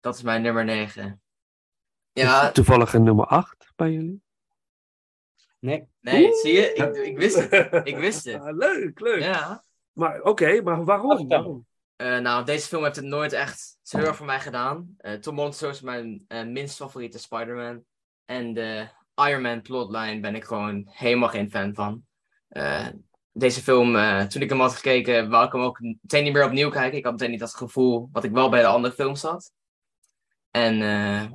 Dat is mijn nummer 9. Ja, Is toevallig een nummer 8 bij jullie? Nee. nee, zie je? Ik, ik wist het. Ik wist het. Ah, leuk, leuk. Ja. Maar oké, maar waarom? Waarom? Eh, nou, deze film heeft het nooit echt heel erg voor mij gedaan. Eh, Tom Holland is mijn eh, minst favoriete Spider-Man. En de Iron Man plotline ben ik gewoon helemaal geen fan van. Eh, deze film, eh, toen ik hem had gekeken, wou ik hem ook meteen niet meer opnieuw kijken. Ik had meteen niet dat gevoel wat ik wel bij de andere films had. En eh,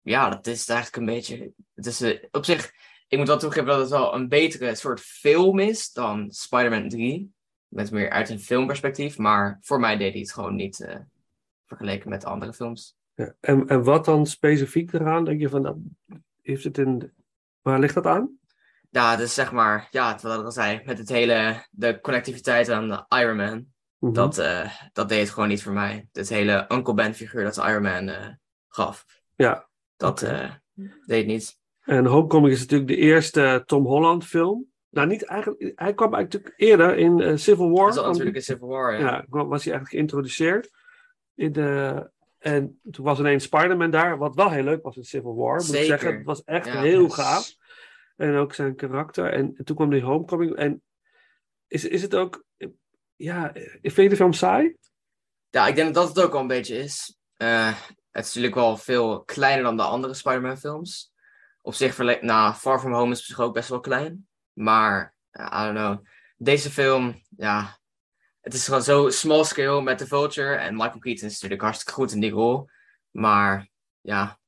ja, dat is eigenlijk een beetje. Het is op zich, ik moet wel toegeven dat het wel een betere soort film is dan Spider-Man 3. Met meer uit een filmperspectief. Maar voor mij deed hij het gewoon niet vergeleken met andere films. Ja. En, en wat dan specifiek eraan? Denk je van, dat, heeft het in, waar ligt dat aan? Ja, dus zeg maar, ja, wat ik al zei, met het hele, de connectiviteit aan de Iron Man. Mhm. Dat, eh, dat deed het gewoon niet voor mij. Het hele Uncle Ben figuur dat Iron Man eh, gaf. Ja. Dat eh, deed het niet. En Homecoming is natuurlijk de eerste Tom Holland film. Nou, niet eigenlijk, hij kwam eigenlijk eerder in Civil War. Dat is natuurlijk een Civil War, ja. ja, was hij eigenlijk geïntroduceerd. In de, en toen was ineens Spider-Man daar, wat wel heel leuk was in Civil War. Moet ik Zeker. zeggen, het was echt Ja, heel gaaf. En ook zijn karakter. En, toen kwam die Homecoming. En is, is het ook, ja, vind je de film saai? Ja, ik denk dat dat het ook wel een beetje is. Eh, het is natuurlijk wel veel kleiner dan de andere Spider-Man films. Op zich, verle- nou, Far From Home is zich ook best wel klein. Maar, I don't know. Deze film, ja, het is gewoon zo small scale met The Vulture. En Michael Keaton is natuurlijk hartstikke goed in die rol. Maar, ja,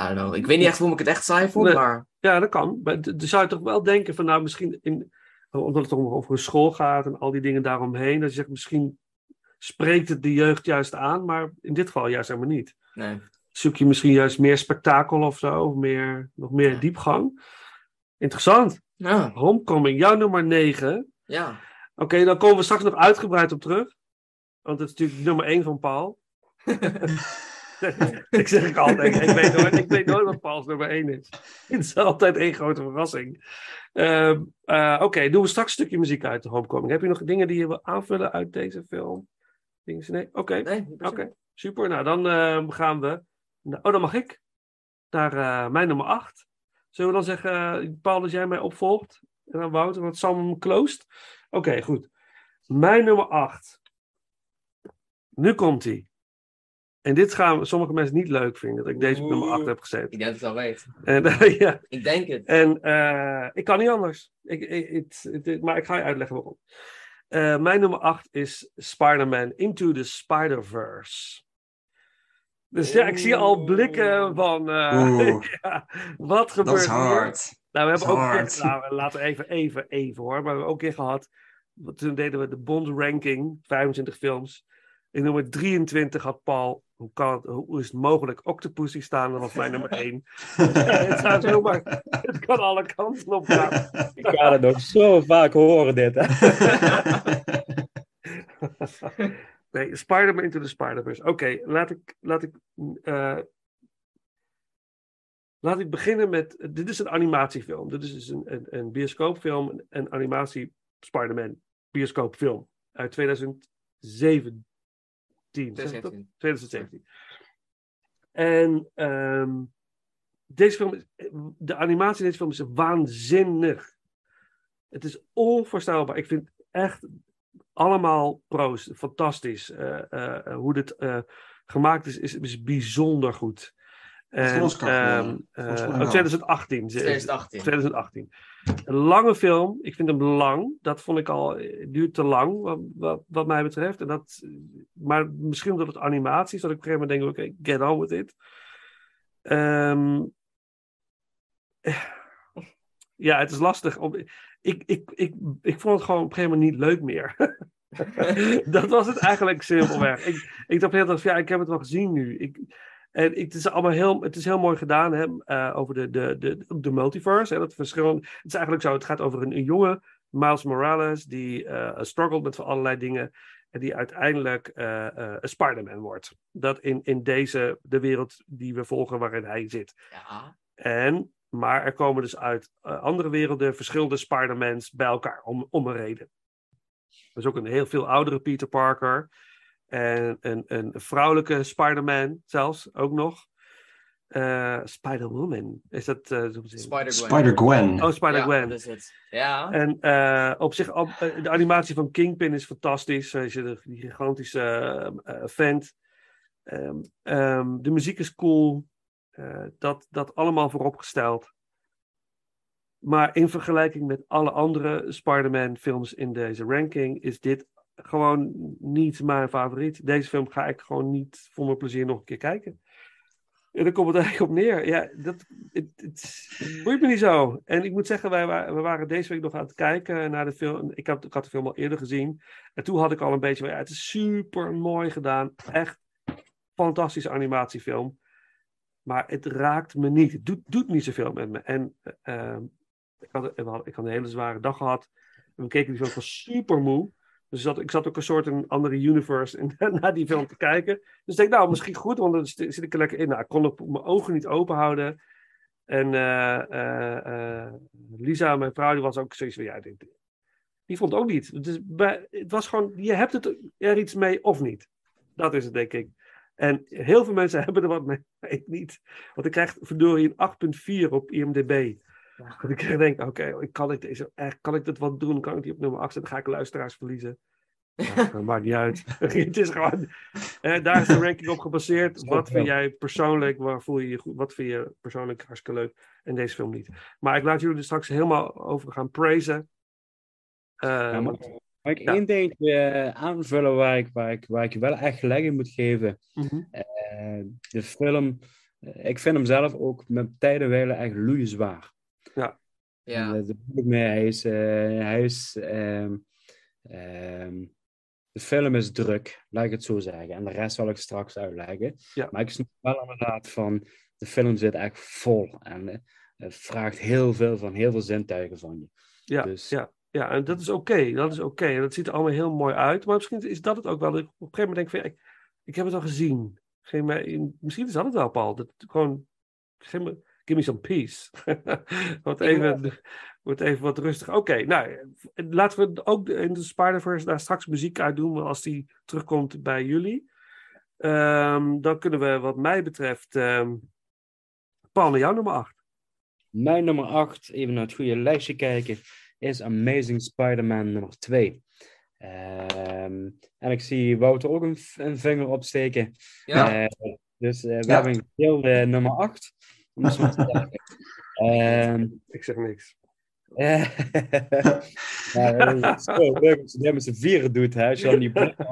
I don't know. Ik weet niet echt hoe ik het echt saai vond, Nee. maar... Ja, dat kan. Maar dan zou je toch wel denken van nou misschien in, omdat het om over een school gaat en al die dingen daaromheen. Dat je zegt misschien spreekt het de jeugd juist aan, maar in dit geval juist helemaal niet. Nee. Zoek je misschien juist meer spektakel of zo, of meer, nog meer Ja. diepgang. Interessant. Ja, Homecoming, jouw nummer 9. ja. Oké, dan komen we straks nog uitgebreid op terug. Want het is natuurlijk nummer 1 van Paul. ik zeg ik altijd, ik weet, nooit, ik weet nooit wat Paul's nummer 1 is. Het is altijd één grote verrassing. Ehm, eh, Oké, doen we straks een stukje muziek uit de Homecoming. Heb je nog dingen die je wil aanvullen uit deze film? Dingen- Nee? Oké, Nee. Oké, super. Nou, dan eh, gaan we. nou, oh, dan mag ik. Naar eh, mijn nummer 8. Zullen we dan zeggen, eh, Paul, dat jij mij opvolgt? En dan Wouter, want Sam closed. Oké, goed. Mijn nummer 8. Nu komt hij. En dit gaan sommige mensen niet leuk vinden, dat ik deze op nummer 8 heb gezet. Ik denk dat ik het al weet. En, ja, Ik denk het. en eh, ik kan niet anders. Ik, maar ik ga je uitleggen waarom. Eh, mijn nummer 8 is Spider-Man Into the Spider-Verse. Dus ja, ik zie al blikken van. eh, Oeh. ja, wat gebeurt Dat is hier? hard. Nou, we hebben ook. hard. keer- nou, laten we even, even, even hoor. Maar we hebben ook een keer gehad. Toen deden we de Bond ranking, 25 films. In nummer 23 had Paul. Hoe, kan het, hoe is het mogelijk? Octopussy staan, dat was mijn nummer 1. het, zou zomaar, het kan alle kanten op gaan. Ik ga het nog zo vaak horen, dit. Hè? nee, Spider-Man Into the Spider-Verse. Oké, laat ik, laat ik, eh, laat ik beginnen met. Dit is een animatiefilm. Dit is dus een, een, een bioscoopfilm, een, animatie Spider-Man bioscoopfilm uit 2017. zeg ik dat? 2017. 2017. En ehm, deze film, is, de animatie in deze film is waanzinnig. Het is onvoorstelbaar. Ik vind echt allemaal pro's. Fantastisch. Eh, eh, hoe dit eh, gemaakt is, is, is bijzonder goed. Heeft hij een Oscar ehm, gewonnen? eh, Volgens mij oh, wel. 2018. 2018. 2018. Een lange film. Ik vind hem lang. Dat vond ik al. Het duurt te lang, wat, wat, wat mij betreft. En dat, maar misschien omdat het animatie is, dat ik op een gegeven moment denk: oké, get on with it. Ehm, eh, ja, het is lastig. Om, ik, ik, ik, ik vond het gewoon op een gegeven moment niet leuk meer. dat was het eigenlijk simpelweg. Ik, ik dacht heel erg ja, ik heb het wel gezien nu. Ik, en het is allemaal heel, het is heel mooi gedaan hè, eh, over de, de, de, de multiverse. Hè, dat verschillende, het is eigenlijk zo, het gaat over een, een jonge Miles Morales die eh struggelt met van allerlei dingen. En die uiteindelijk eh, een Spider-Man wordt. Dat in, in deze, de wereld die we volgen waarin hij zit. Ja. En Maar er komen dus uit andere werelden verschillende Spider-Mans bij elkaar om, om een reden. Er is ook een heel veel oudere Peter Parker. En een, een vrouwelijke Spider-Man zelfs ook nog. Eh, Spider-Woman. Is dat uh, gezien? Spider-Gwen. Oh, Spider-Gwen. Ja, dat is het. Ja. En eh, op zich, op, eh, de animatie van Kingpin is fantastisch. Hij is een die gigantische eh, eh, vent. Ehm, ehm, de muziek is cool. Eh, dat, dat allemaal vooropgesteld. Maar in vergelijking met alle andere Spider-Man films in deze ranking is dit gewoon niet mijn favoriet. Deze film ga ik gewoon niet voor mijn plezier nog een keer kijken. En daar komt het eigenlijk op neer. Ja, dat, het, boeit me niet zo. En ik moet zeggen, wij, we waren deze week nog aan het kijken naar de film. Ik had, de film al eerder gezien. En toen had ik al een beetje, ja, het is super mooi gedaan. Echt fantastische animatiefilm. Maar het raakt me niet. Het doet, doet niet zoveel met me. En eh, ehm, ik, had, ik had een hele zware dag gehad. We keken die film, was super moe. Dus ik zat ook een soort een andere universe in, naar die film te kijken. Dus ik denk, nou, misschien goed, want dan zit ik er lekker in. Nou, ik kon ook mijn ogen niet open houden. En eh, eh, eh, Lisa, mijn vrouw, die was ook zoiets van, ja, dit, die vond ook niet. Is bij, het was gewoon, je hebt het er iets mee of niet. Dat is het, denk ik. En heel veel mensen hebben er wat mee, ik niet. Want ik krijg verdorie een 8.4 op IMDb. Dat ik denk, oké, kan, ik deze, echt, kan ik dit wat doen? Kan ik die op nummer 8 zetten? Dan ga ik luisteraars verliezen. Ja, maakt niet uit. het is gewoon, eh, daar is de ranking op gebaseerd. Wat vind jij persoonlijk, waar voel je je goed? Wat vind je persoonlijk hartstikke leuk? En deze film niet. Maar ik laat jullie er straks helemaal over gaan praisen. Eh, Ja, maar- ik Ja. één dingetje eh, aanvullen waar ik, waar, ik, waar ik je wel echt gelijk in moet geven? Mhm. Eh, de film, eh, ik vind hem zelf ook met tijdenwijlen echt loeizwaar. Ja. En, eh, dat bedoel ik mee. Hij is, eh, hij is ehm, ehm, de film is druk, laat ik het zo zeggen. En de rest zal ik straks uitleggen. Ja. Maar ik snap wel inderdaad van, de film zit echt vol. En eh, het vraagt heel veel van heel veel zintuigen van je. Ja, Dus- ja, ja, en dat is oké. Dat is oké. En dat ziet er allemaal heel mooi uit. Maar misschien is dat het ook wel. Dat ik op een gegeven moment denk van, ja, ik, ik heb het al gezien. Geen, misschien is dat het wel, Paul. Dat gewoon, geen, me- give me some peace. wordt, even, wordt even wat rustig. Oké, nou, laten we ook in de Spider-Verse daar straks muziek uit doen als die terugkomt bij jullie. Ehm, dan kunnen we, wat mij betreft, ehm Paul, naar jou nummer 8. Mijn nummer 8, even naar het goede lijstje kijken, is Amazing Spider-Man nummer 2. Ehm, en ik zie Wouter ook een, vinger opsteken. Ja. Eh, dus eh, we Ja. hebben een gedeelde nummer 8. Om het zo te zeggen. Ehm, Ik zeg niks. ja, dat is zo leuk als je dit met z'n vieren doet, hè, als je dan die doet.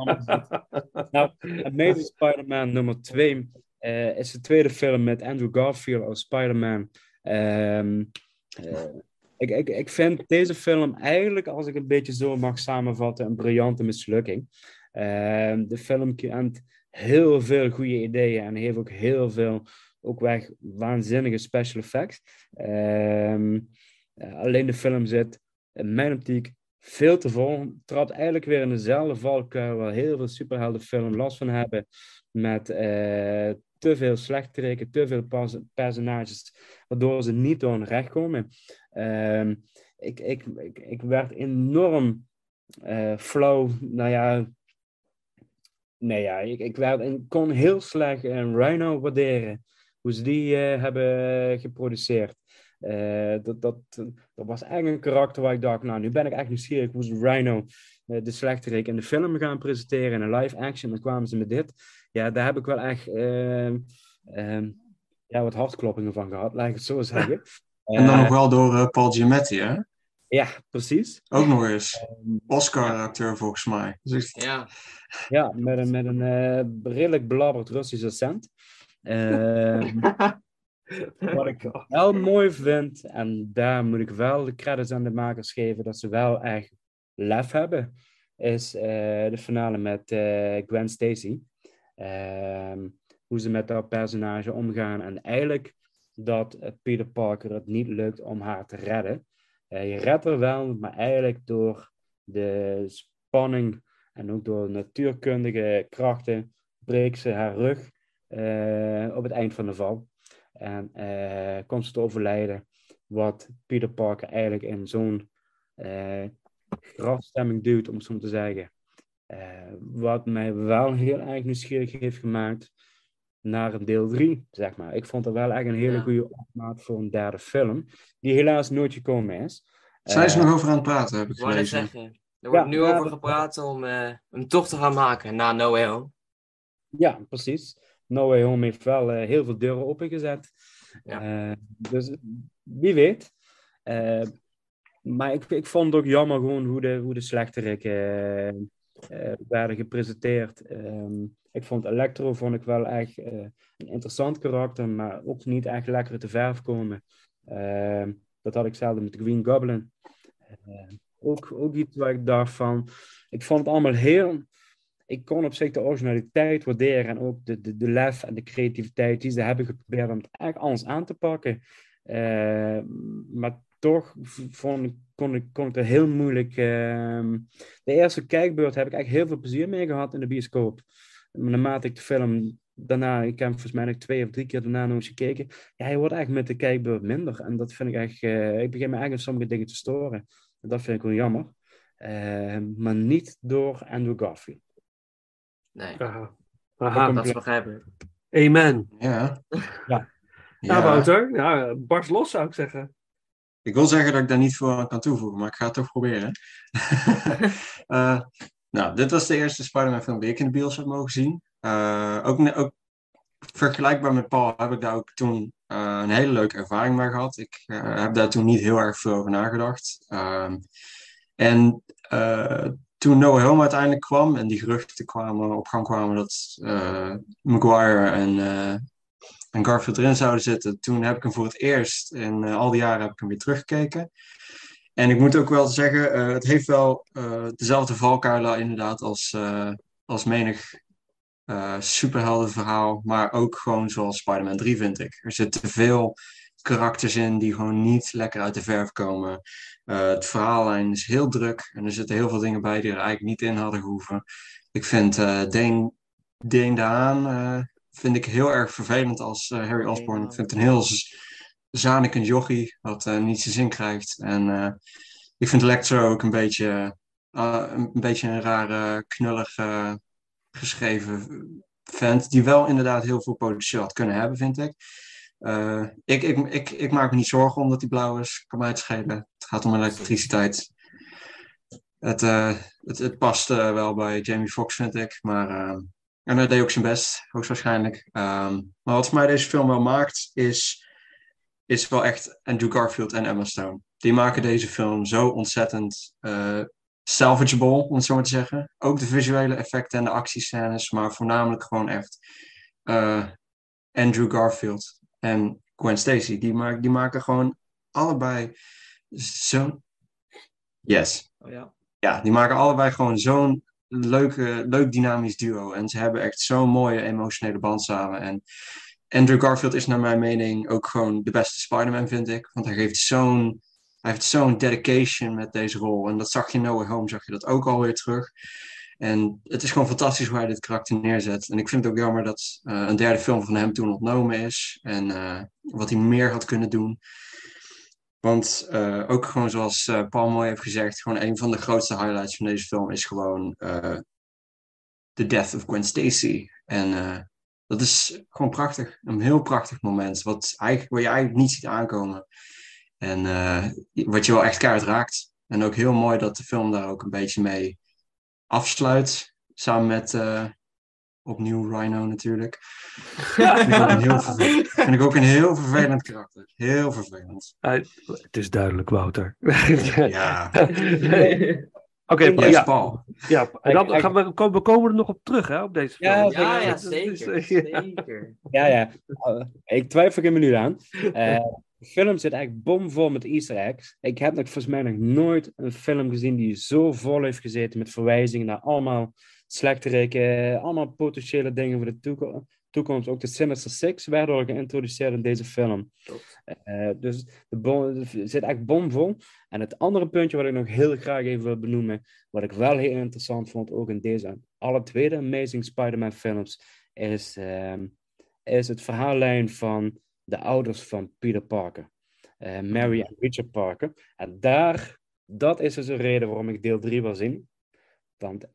Nou, Amazing Spider-Man nummer 2 eh, is de tweede film met Andrew Garfield als Spider-Man. Ehm, eh, ik, ik, ik vind deze film eigenlijk, als ik het een beetje zo mag samenvatten, een briljante mislukking. Ehm, de film kent heel veel goede ideeën en heeft ook heel veel, ook weg waanzinnige special effects. Ehm, eh, alleen de film zit in mijn optiek veel te vol. Trapt eigenlijk weer in dezelfde valkuil waar heel veel superheldenfilms last van hebben. Met eh, te veel slechteriken, te veel personages, waardoor ze niet door hun recht komen. Ehm, ik, ik, ik, ik werd enorm eh flauw. Nou ja, nee, ja ik, ik, werd, ik kon heel slecht een Rhino waarderen. Hoe ze die eh, hebben geproduceerd. Eh, dat, dat, dat was eigenlijk een karakter waar ik dacht, nou, nu ben ik echt nieuwsgierig hoe ze Rhino, eh, de slechterik, in de film gaan presenteren, in een live action. Dan kwamen ze met dit. Ja, daar heb ik wel echt ehm, ehm, ja, wat hartkloppingen van gehad, laat ik het zo zeggen. En dan nog wel door Paul Giamatti, hè? Ja, precies. Ook nog eens. Oscar-acteur volgens mij. Dus Ja. Ja, met een, met een eh, redelijk belabberd Russisch accent. Ehm, wat ik wel mooi vind, en daar moet ik wel de credits aan de makers geven, dat ze wel echt lef hebben, is eh, de finale met eh, Gwen Stacy. Ehm, hoe ze met dat personage omgaan en eigenlijk dat eh, Peter Parker het niet lukt om haar te redden. Je redt er wel, maar eigenlijk door de spanning en ook door natuurkundige krachten breekt ze haar rug op het eind van de val. En eh, komt ze te overlijden. Wat Peter Parker eigenlijk in zo'n eh grafstemming duwt, om het zo te zeggen. Eh, wat mij wel heel erg nieuwsgierig heeft gemaakt naar een deel 3, zeg maar. Ik vond het wel echt een hele Ja. goede opmaat voor een derde film, die helaas nooit gekomen is. Zijn ze Eh, nog over aan het praten, heb ik gelezen. zeggen. Er wordt nu ja, over gepraat om eh, hem toch te gaan maken na No Way Home. Ja, precies. No Way Home heeft wel eh, heel veel deuren opengezet. Ja. Eh, dus wie weet. Eh, maar ik, ik vond het ook jammer gewoon hoe de, hoe de slechterikken werden gepresenteerd. Ehm, ik vond Electro vond ik wel echt een interessant karakter, maar ook niet echt lekker te verf komen. Ehm, dat had ik zelden met de Green Goblin. Eh, ook, ook iets waar ik dacht van... Ik vond het allemaal heel ik kon op zich de originaliteit waarderen en ook de, de, de lef en de creativiteit die ze hebben geprobeerd om het eigenlijk anders aan te pakken. Eh, maar toch vond kon, ik, kon ik er heel moeilijk. ehm, de eerste kijkbeurt heb ik eigenlijk heel veel plezier mee gehad in de bioscoop. Naarmate ik de film daarna, ik heb volgens mij nog twee of drie keer daarna nog eens gekeken, ja, hij wordt eigenlijk met de kijkbeurt minder. En dat vind ik echt, eh, ik begin me eigenlijk sommige dingen te storen. En dat vind ik wel jammer. Eh, maar niet door Andrew Garfield. Nee, Aha. Aha. dat is begrijpelijk. Amen. Ja. Ja. Ja, Wouter. Ja, barst los zou ik zeggen. Ik wil zeggen dat ik daar niet voor aan kan toevoegen, maar ik ga het toch proberen. Eh, nou, dit was de eerste Spider-Man film die ik in de bios heb mogen zien. Eh, ook, ook vergelijkbaar met Paul heb ik daar ook toen eh, een hele leuke ervaring mee gehad. Ik heb daar toen niet heel erg veel over nagedacht. Ehm, en eh, toen No Way Home uiteindelijk kwam en die geruchten kwamen, op gang kwamen dat eh, Maguire en, eh, en Garfield erin zouden zitten, toen heb ik hem voor het eerst in eh, al die jaren heb ik hem weer teruggekeken. En ik moet ook wel zeggen, het heeft wel dezelfde valkuilen inderdaad als, als menig superheldenverhaal, maar ook gewoon zoals Spider-Man 3 vind ik. Er zitten te veel karakters in die gewoon niet lekker uit de verf komen. Eh, het verhaallijn is heel druk en er zitten heel veel dingen bij die er eigenlijk niet in hadden gehoeven. Ik vind eh Dane, Dane de Haan eh, vind ik heel erg vervelend als eh, Harry Osborn. Ik vind het een heel zanikend jochie wat eh, niet zijn zin krijgt. En ik vind Electro ook een beetje, een, beetje een rare, knullig geschreven vent. Die wel inderdaad heel veel potentieel had kunnen hebben, vind ik. Eh, ik, ik, ik, ik maak me niet zorgen omdat hij blauw is. Kan mij het. Het gaat om elektriciteit. Het, eh, het, past eh, wel bij Jamie Foxx, vind ik. Maar en hij deed ook zijn best, hoogstwaarschijnlijk. Ehm, maar wat voor mij deze film wel maakt, is, is wel echt Andrew Garfield en Emma Stone. Die maken deze film zo ontzettend salvageable, om het zo maar te zeggen. Ook de visuele effecten en de actiescènes, maar voornamelijk gewoon echt Andrew Garfield en Gwen Stacy. Die, maak, die maken gewoon allebei zo'n... Yes. Oh, ja. Ja, die maken allebei gewoon zo'n leuke, leuk dynamisch duo. En ze hebben echt zo'n mooie emotionele band samen. En Andrew Garfield is naar mijn mening ook gewoon de beste Spider-Man, vind ik. Want hij geeft zo'n... Hij heeft zo'n dedication met deze rol. En dat zag je in No Way Home, zag je dat ook alweer terug. En het is gewoon fantastisch hoe hij dit karakter neerzet. En ik vind het ook jammer dat eh, een derde film van hem toen ontnomen is. En eh, wat hij meer had kunnen doen. Want eh, ook gewoon zoals Paul mooi heeft gezegd, gewoon een van de grootste highlights van deze film is gewoon The Death of Gwen Stacy. En dat is gewoon prachtig. Een heel prachtig moment. Wat, eigenlijk, wat je eigenlijk niet ziet aankomen. En wat je wel echt keihard raakt. En ook heel mooi dat de film daar ook een beetje mee afsluit. Samen met eh, opnieuw Rhino natuurlijk. Vind ik, ook een heel vervelend, vind ik ook een heel vervelend karakter. Heel vervelend. Het is duidelijk, Wouter. Ja. Oké, Yes, ja. Paul. ja. En dan gaan we, komen- we komen er nog op terug, hè, op deze film. Ja, Ja, ja, zeker. ja. zeker. Ja, ja. Uh, ik twijfel geen minuut aan. Eh, de film zit eigenlijk bomvol met easter eggs. Ik heb nog volgens mij nog nooit een film gezien die zo vol heeft gezeten met verwijzingen naar allemaal slechterikken, allemaal potentiële dingen voor de toeko- toekomst. Ook de Sinister Six werden al geïntroduceerd in deze film. Eh, dus de bom, zit echt bomvol. En het andere puntje wat ik nog heel graag even wil benoemen, wat ik wel heel interessant vond, ook in deze alle tweede Amazing Spider-Man films, is, ehm, is het verhaallijn van de ouders van Peter Parker. Eh, Mary en Richard Parker. En daar, dat is dus een reden waarom ik deel 3 wil zien. Want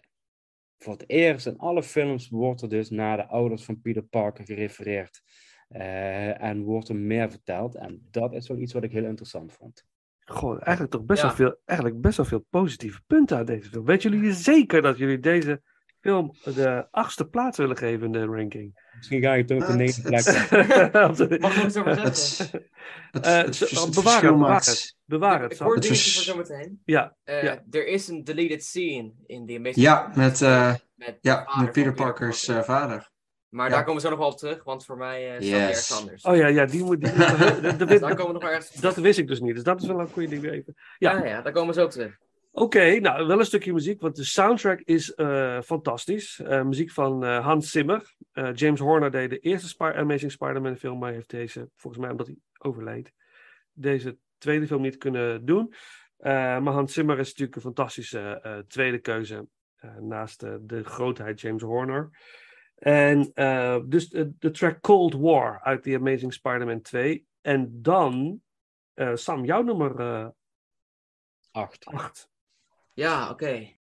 voor het eerst in alle films wordt er dus naar de ouders van Peter Parker gerefereerd. Eh, en wordt er meer verteld. En dat is wel iets wat ik heel interessant vond. Goh, eigenlijk toch best, Ja. wel veel, eigenlijk best wel veel positieve punten uit deze film. Weten jullie zeker dat jullie deze film de achtste plaats willen geven in de ranking? Misschien ga ik het ook de Het- negende plek. het- Mag ik er zo maar Het, zeggen? het, Eh, het, het bewaar het, bewaar het. Bewaar het. Ik hoor Het dingetjes voor zometeen. Ja, Eh, Ja. Er is een deleted scene in The Amazing Ja, met, eh, met, ja, met Peter Parkers Parker. eh, vader. Maar ja. daar komen we zo nog wel op terug, want voor mij eh staat ergens anders. oh ja, ja die moet. Daar komen we nog wel ergens dat wist ik dus niet. Dus dat is wel een goede ding even. Ja. Ja, ja, daar komen we zo op terug. Oké, nou wel een stukje muziek, want de soundtrack is eh, fantastisch. Eh, muziek van eh, Hans Zimmer. James Horner deed de eerste Amazing Spider-Man film, maar heeft deze, volgens mij omdat hij overleed, deze tweede film niet kunnen doen. Maar Hans Zimmer is natuurlijk een fantastische tweede keuze naast de grootheid James Horner. En dus de, track Cold War uit The Amazing Spider-Man 2. En dan, Sam, jouw nummer eh Acht. 8. Ja, oké.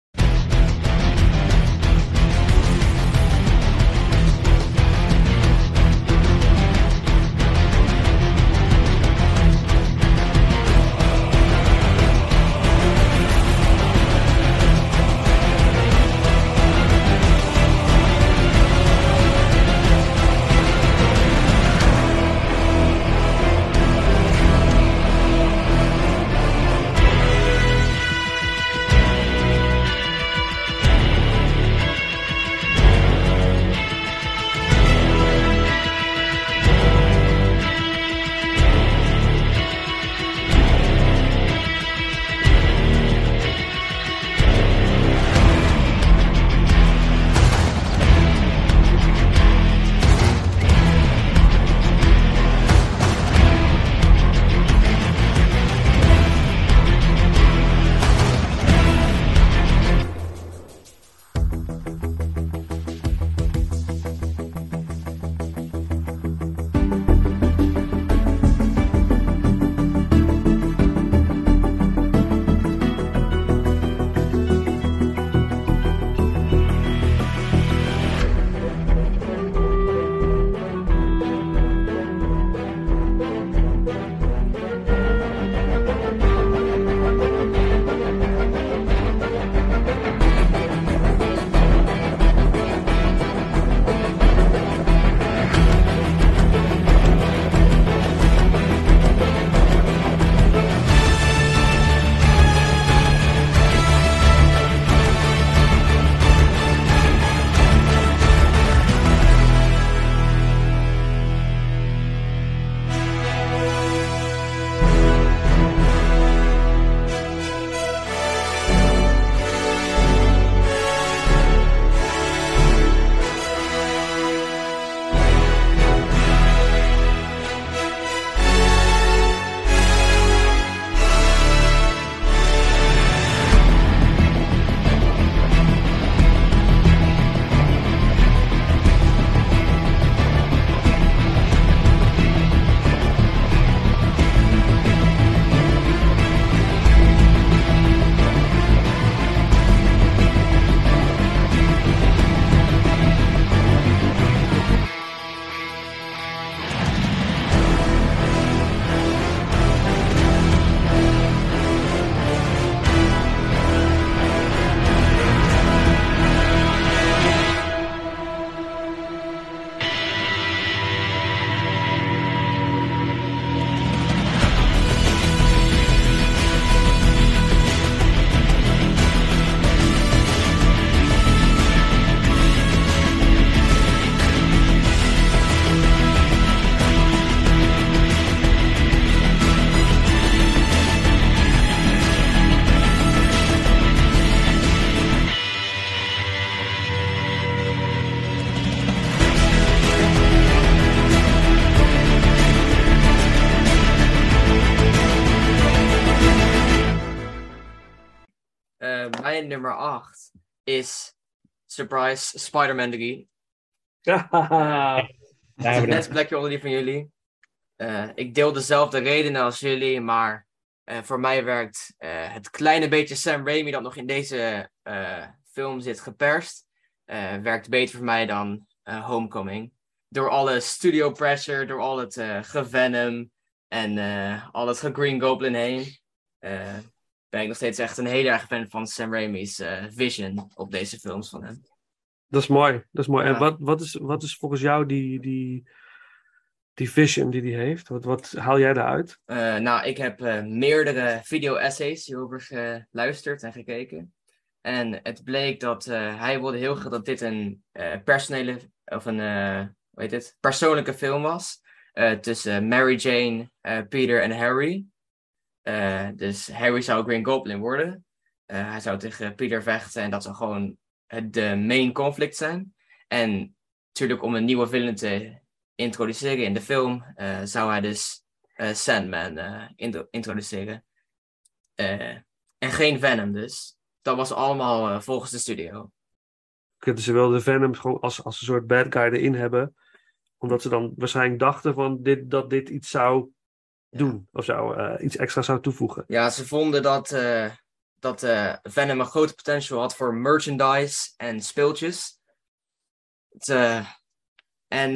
Nummer 8 is Surprise Spider-Man 3. Daar hebben we Net het. een plekje onder die van jullie. eh, ik deel dezelfde redenen als jullie, maar eh, voor mij werkt eh, het kleine beetje Sam Raimi dat nog in deze film zit geperst, werkt beter voor mij dan Homecoming. Door alle studio pressure, door al het gevenom en al het Green Goblin heen, ben ik nog steeds echt een hele erg fan van Sam Raimi's eh, vision op deze films van hem. Dat is mooi. Dat is mooi. En wat, wat, is, wat is volgens jou die, die, die vision die hij heeft? Wat, wat haal jij daaruit? Eh, nou, ik heb eh, meerdere video-essays hierover geluisterd en gekeken. En het bleek dat hij wilde heel graag dat dit een personele, of een, hoe heet het, persoonlijke film was. tussen Mary Jane, Peter en Harry. Eh, dus Harry zou Green Goblin worden. Eh, hij zou tegen Peter vechten en dat zou gewoon het de main conflict zijn. En natuurlijk om een nieuwe villain te introduceren in de film, eh, zou hij dus Sandman intro- introduceren. En geen Venom dus. Dat was allemaal volgens de studio. Kunnen ze wel de Venom gewoon als, als een soort bad guy erin hebben? Omdat ze dan waarschijnlijk dachten van dit, dat dit iets zou. Doen. Of zou, eh, iets extra zou toevoegen. Ja, ze vonden dat, eh, dat eh, Venom een grote potential had voor merchandise en speeltjes. Het, en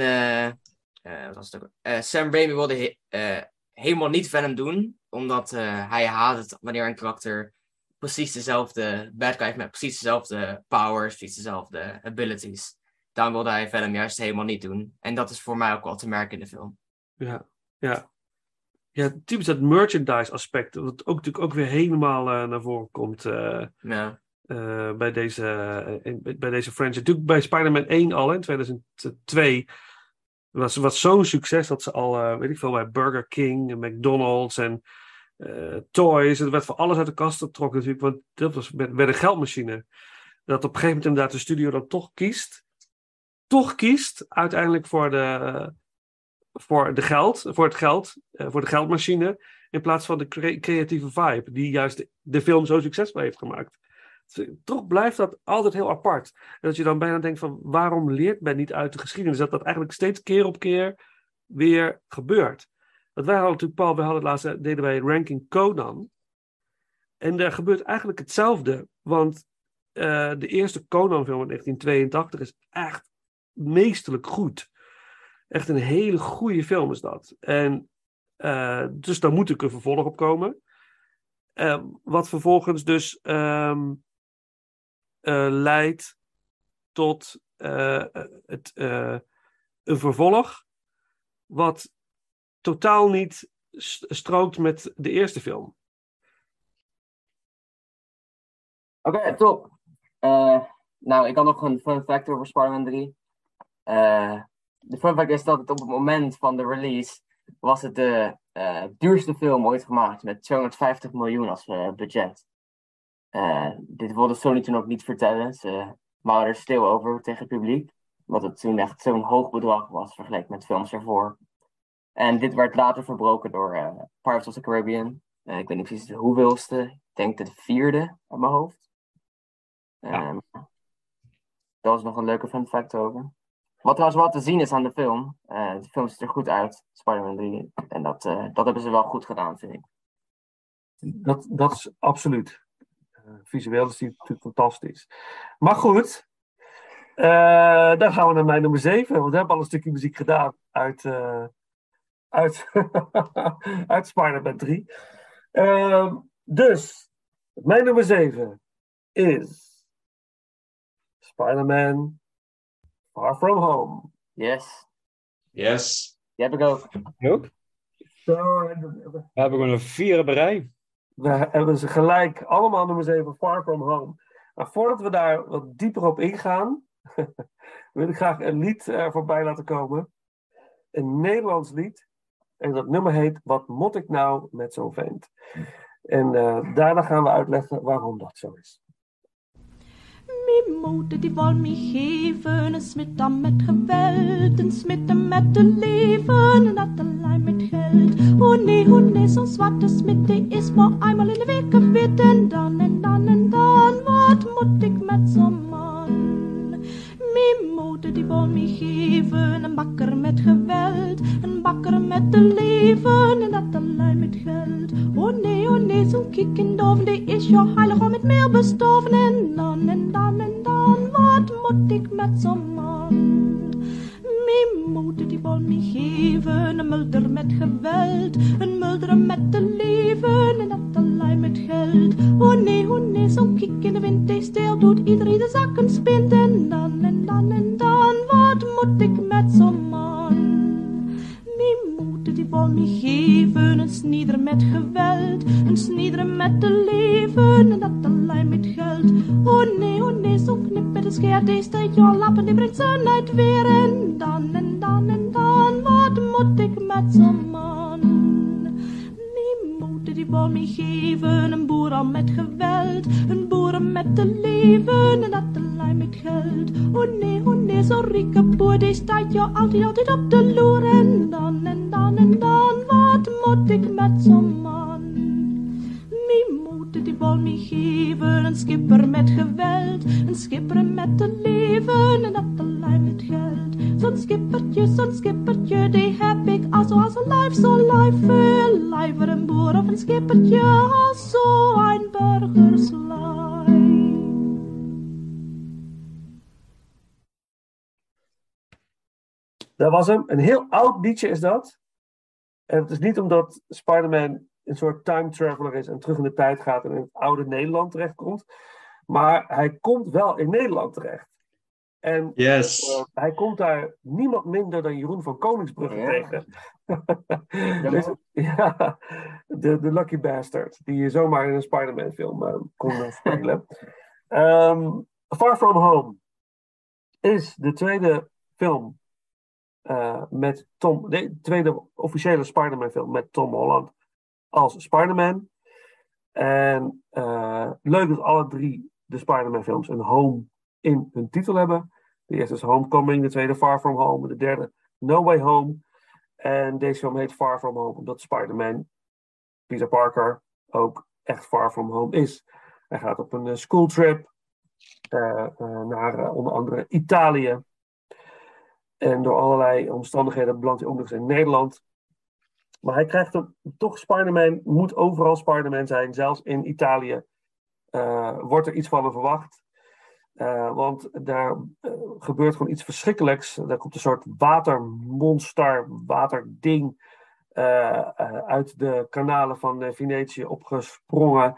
wat was het ook? Sam Raimi wilde he- helemaal niet Venom doen, omdat hij haat het wanneer een karakter precies dezelfde bad guy heeft met precies dezelfde powers, precies dezelfde abilities. Daarom wilde hij Venom juist helemaal niet doen. En dat is voor mij ook wel te merken in de film. Ja, ja. Ja, typisch dat merchandise aspect. Wat ook natuurlijk ook weer helemaal eh, naar voren komt. eh, Ja, eh, bij, deze, in- bij deze franchise. Natuurlijk bij Spider-Man 1 al in 2002 was, was zo'n succes dat ze al, weet ik veel, bij Burger King en McDonald's en Toys. Het werd voor alles uit de kast getrokken natuurlijk, want dat was werd, werd een geldmachine. Dat op een gegeven moment inderdaad de studio dan toch kiest. Toch kiest uiteindelijk voor de, voor de geld, voor het geld, eh, voor de geldmachine. In plaats van de cre- creatieve vibe, die juist de, film zo succesvol heeft gemaakt. Toch blijft dat altijd heel apart. Dat je dan bijna denkt van waarom leert men niet uit de geschiedenis? Dat dat eigenlijk steeds keer op keer weer gebeurt. Want wij hadden natuurlijk, Paul, we hadden laatst eh, deden wij Ranking Conan. En daar gebeurt eigenlijk hetzelfde. Want eh, de eerste Conan-film uit 1982 is echt meesterlijk goed. Echt een hele goede film is dat. En eh, dus daar moet ik een vervolg op komen. Eh, wat vervolgens dus ehm, eh, leidt tot het, een vervolg. Wat totaal niet strookt met de eerste film. Oké, top. Nou, ik had nog een fun fact over Spider-Man 3. Eh, de fun fact is dat het op het moment van de release was het de eh, duurste film ooit gemaakt met 250 miljoen als eh, budget. Eh, dit wilde Sony toen ook niet vertellen. Ze waren er stil over tegen het publiek. Omdat het toen echt zo'n hoog bedrag was vergeleken met films ervoor. En dit werd later verbroken door Pirates of the Caribbean. Ik weet niet precies de hoeveelste. Ik denk de vierde uit mijn hoofd. Ehm, dat was nog een leuke fun fact over. Wat trouwens wel te zien is aan de film. eh, de film ziet er goed uit, Spider-Man 3. En dat, eh, dat hebben ze wel goed gedaan, vind ik. Dat, dat is absoluut. Eh, visueel is die natuurlijk fantastisch. Maar goed, dan gaan we naar mijn nummer 7. Want we hebben al een stukje muziek gedaan uit, uit, uit Spider-Man 3. Ehm, dus, mijn nummer 7 is Spider-Man Far From Home. Yes, Yes. die heb ik ook. We- hebben gewoon een vier op een rij. We hebben ze gelijk allemaal nummer 7, Far From Home. Maar voordat we daar wat dieper op ingaan, wil ik graag een lied eh, voorbij laten komen. Een Nederlands lied. En dat nummer heet Wat moet ik nou met zo'n vent? En eh, daarna gaan we uitleggen waarom dat zo is. Min moeder die wil me geven een smitta met geweld, een smitta met de leven en dat alleen met geld. Oh nee, oh nee, zo'n zwarte smid die is maar eenmaal in de week gewit en dan en dan en dan, wat moet ik met zo'n moeder die wou me geven, een bakker met geweld. Een bakker met te leven en dat alleen met geld. Oh nee, oh nee, zo'n kiek in doven, die is jou heilig om met meer bestoven. En dan, en dan, en dan, wat moet ik met zo'n man? Moeder die wou me geven, een mulder met geweld. Een mulder met te leven en dat alleen met geld. Oh nee, oud liedje is dat. En het is niet omdat Spider-Man een soort time traveler is en terug in de tijd gaat en in het oude Nederland terechtkomt. Maar hij komt wel in Nederland terecht. En Yes. eh, hij komt daar niemand minder dan Jeroen van Koningsbrugge tegen. Dus, ja, de, de Lucky Bastard, die je zomaar in een Spider-Man film eh, kon eh, spelen. Ehm, Far From Home is de tweede film eh, met Tom, de tweede officiële Spider-Man film met Tom Holland als Spider-Man. En eh, leuk dat alle drie de Spider-Man films een home in hun titel hebben. De eerste is Homecoming, de tweede Far From Home, de derde No Way Home. En deze film heet Far From Home omdat Spider-Man, Peter Parker, ook echt Far From Home is. Hij gaat op een eh, schooltrip naar onder andere Italië. En door allerlei omstandigheden belandt hij ook nog eens in Nederland. Maar hij krijgt hem toch Spider-Man, moet overal Spider-Man zijn. Zelfs in Italië eh, wordt er iets van hem verwacht. Eh, want daar eh, gebeurt gewoon iets verschrikkelijks. Er komt een soort watermonster, waterding uit de kanalen van Venetië opgesprongen.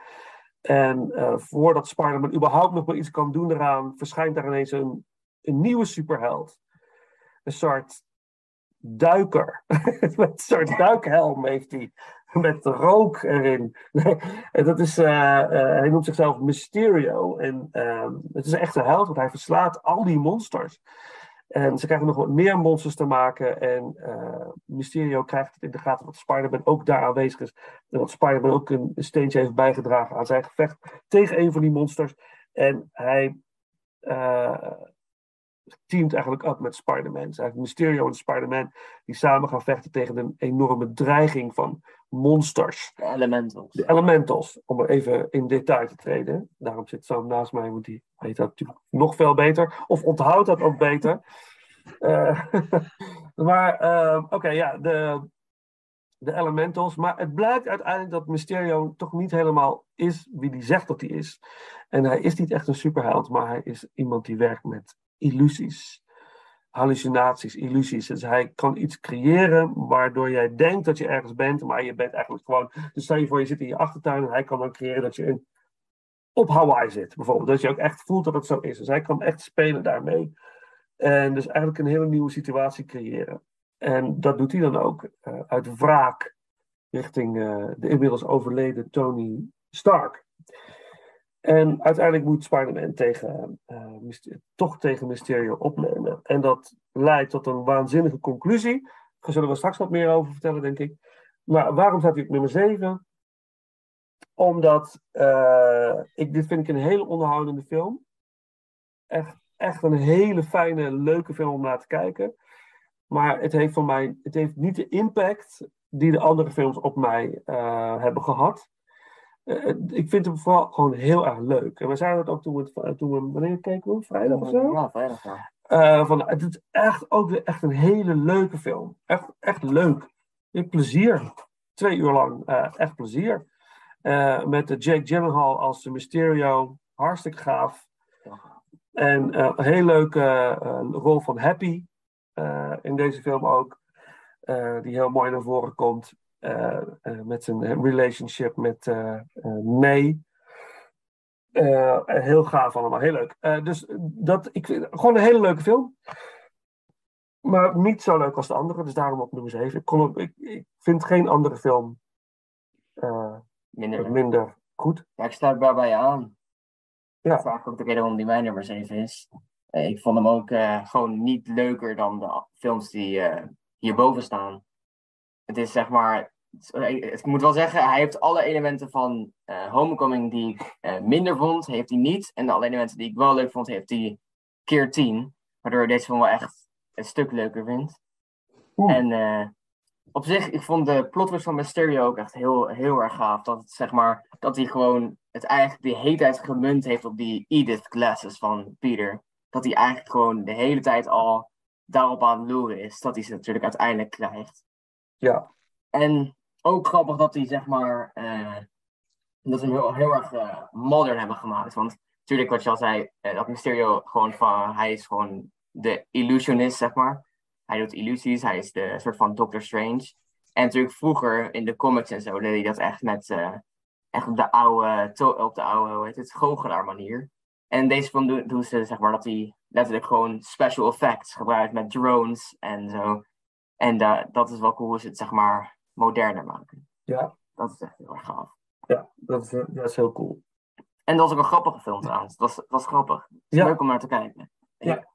En voordat Spider-Man überhaupt nog maar iets kan doen eraan, verschijnt daar ineens een, een nieuwe superheld. Een soort duiker. Met een soort duikhelm heeft hij. Met rook erin. en dat is, eh, eh, hij noemt zichzelf Mysterio. En ehm, het is een echte held, want hij verslaat al die monsters. En ze krijgen nog wat meer monsters te maken. En eh, Mysterio krijgt het in de gaten dat Spider-Man ook daar aanwezig is. En dat Spider-Man ook een steentje heeft bijgedragen aan zijn gevecht tegen een van die monsters. En hij teamt eigenlijk up met Spider-Man. Eigenlijk Mysterio en Spider-Man die samen gaan vechten tegen een enorme dreiging van monsters. De elementals. De elementals, om er even in detail te treden. Daarom zit Sam naast mij, want die weet dat natuurlijk nog veel beter. Of onthoudt dat ook beter. Eh, maar, eh, oké, ja, de, de elementals. Maar het blijkt uiteindelijk dat Mysterio toch niet helemaal is wie hij zegt dat hij is. En hij is niet echt een superheld, maar hij is iemand die werkt met illusies. Hallucinaties, illusies. Dus hij kan iets creëren waardoor jij denkt dat je ergens bent, maar je bent eigenlijk gewoon. Dus stel je voor, je zit in je achtertuin en hij kan dan creëren dat je in, op Hawaii zit, bijvoorbeeld. Dat je ook echt voelt dat het zo is. Dus hij kan echt spelen daarmee. En dus eigenlijk een hele nieuwe situatie creëren. En dat doet hij dan ook eh, uit wraak richting eh, de inmiddels overleden Tony Stark. En uiteindelijk moet Spider-Man eh, toch tegen Mysterio opnemen. En dat leidt tot een waanzinnige conclusie. Daar zullen we straks wat meer over vertellen, denk ik. Maar waarom staat hij op nummer 7? Omdat eh, ik, dit vind ik een hele onderhoudende film. Echt, echt een hele fijne, leuke film om naar te kijken. Maar het heeft voor mij het heeft niet de impact die de andere films op mij eh, hebben gehad. Eh, ik vind hem vooral gewoon heel erg leuk. En we zeiden dat ook toen we, het- toen we wanneer keken we? Vrijdag of zo? Ja, vrijdag ja. Eh, van, het is echt ook weer echt een hele leuke film. Echt, echt leuk. Hebt plezier. Twee uur lang. eh, echt plezier. Eh, met de Jake Gyllenhaal als de Mysterio. Hartstikke gaaf. En eh, een heel leuke eh, rol van Happy. eh, in deze film ook. eh, die heel mooi naar voren komt. Eh, eh, met zijn eh, relationship met eh May. Heel gaaf allemaal, heel leuk. Dus dat, ik vind gewoon een hele leuke film. Maar niet zo leuk als de andere, dus daarom op nummer 7. Ik, kon, ik, ik vind geen andere film Minder. minder goed. Ja, ik sluit daarbij aan. Ja. Dat is eigenlijk ook de reden waarom die mijn nummer 7 is. Ik vond hem ook gewoon niet leuker dan de films die hierboven staan. Het is zeg maar. Ik moet wel zeggen, hij heeft alle elementen van eh, Homecoming die ik eh, minder vond, heeft hij niet. En alle elementen die ik wel leuk vond, heeft hij keer 10. Waardoor ik deze film wel echt een stuk leuker vind. Oeh. En eh, op zich, ik vond de plot twist van Mysterio ook echt heel, heel erg gaaf. Dat, het, zeg maar, dat hij gewoon het eigenlijk de hele tijd gemunt heeft op die Edith glasses van Peter. Dat hij eigenlijk gewoon de hele tijd al daarop aan het loeren is. Dat hij ze natuurlijk uiteindelijk krijgt. Ja. En ook grappig dat hij zeg maar. eh, dat ze hem heel, heel erg eh, modern hebben gemaakt. Want natuurlijk, wat je al zei, eh, dat Mysterio gewoon van. Hij is gewoon de illusionist, zeg maar. Hij doet illusies, hij is de soort van Doctor Strange. En natuurlijk vroeger in de comics en zo deed hij dat echt met. echt op de oude, op de oude, hoe heet het, goochelaar manier. En deze film doen, doen ze zeg maar dat hij letterlijk gewoon special effects gebruikt met drones en zo. En da- dat is wel cool ze het zeg maar moderner maken. Ja. Dat is echt heel erg gaaf. Ja, dat is, eh, dat is heel cool. En dat was ook een grappige film trouwens. Dat was, dat was grappig. Het is Ja. leuk om naar te kijken. Ja.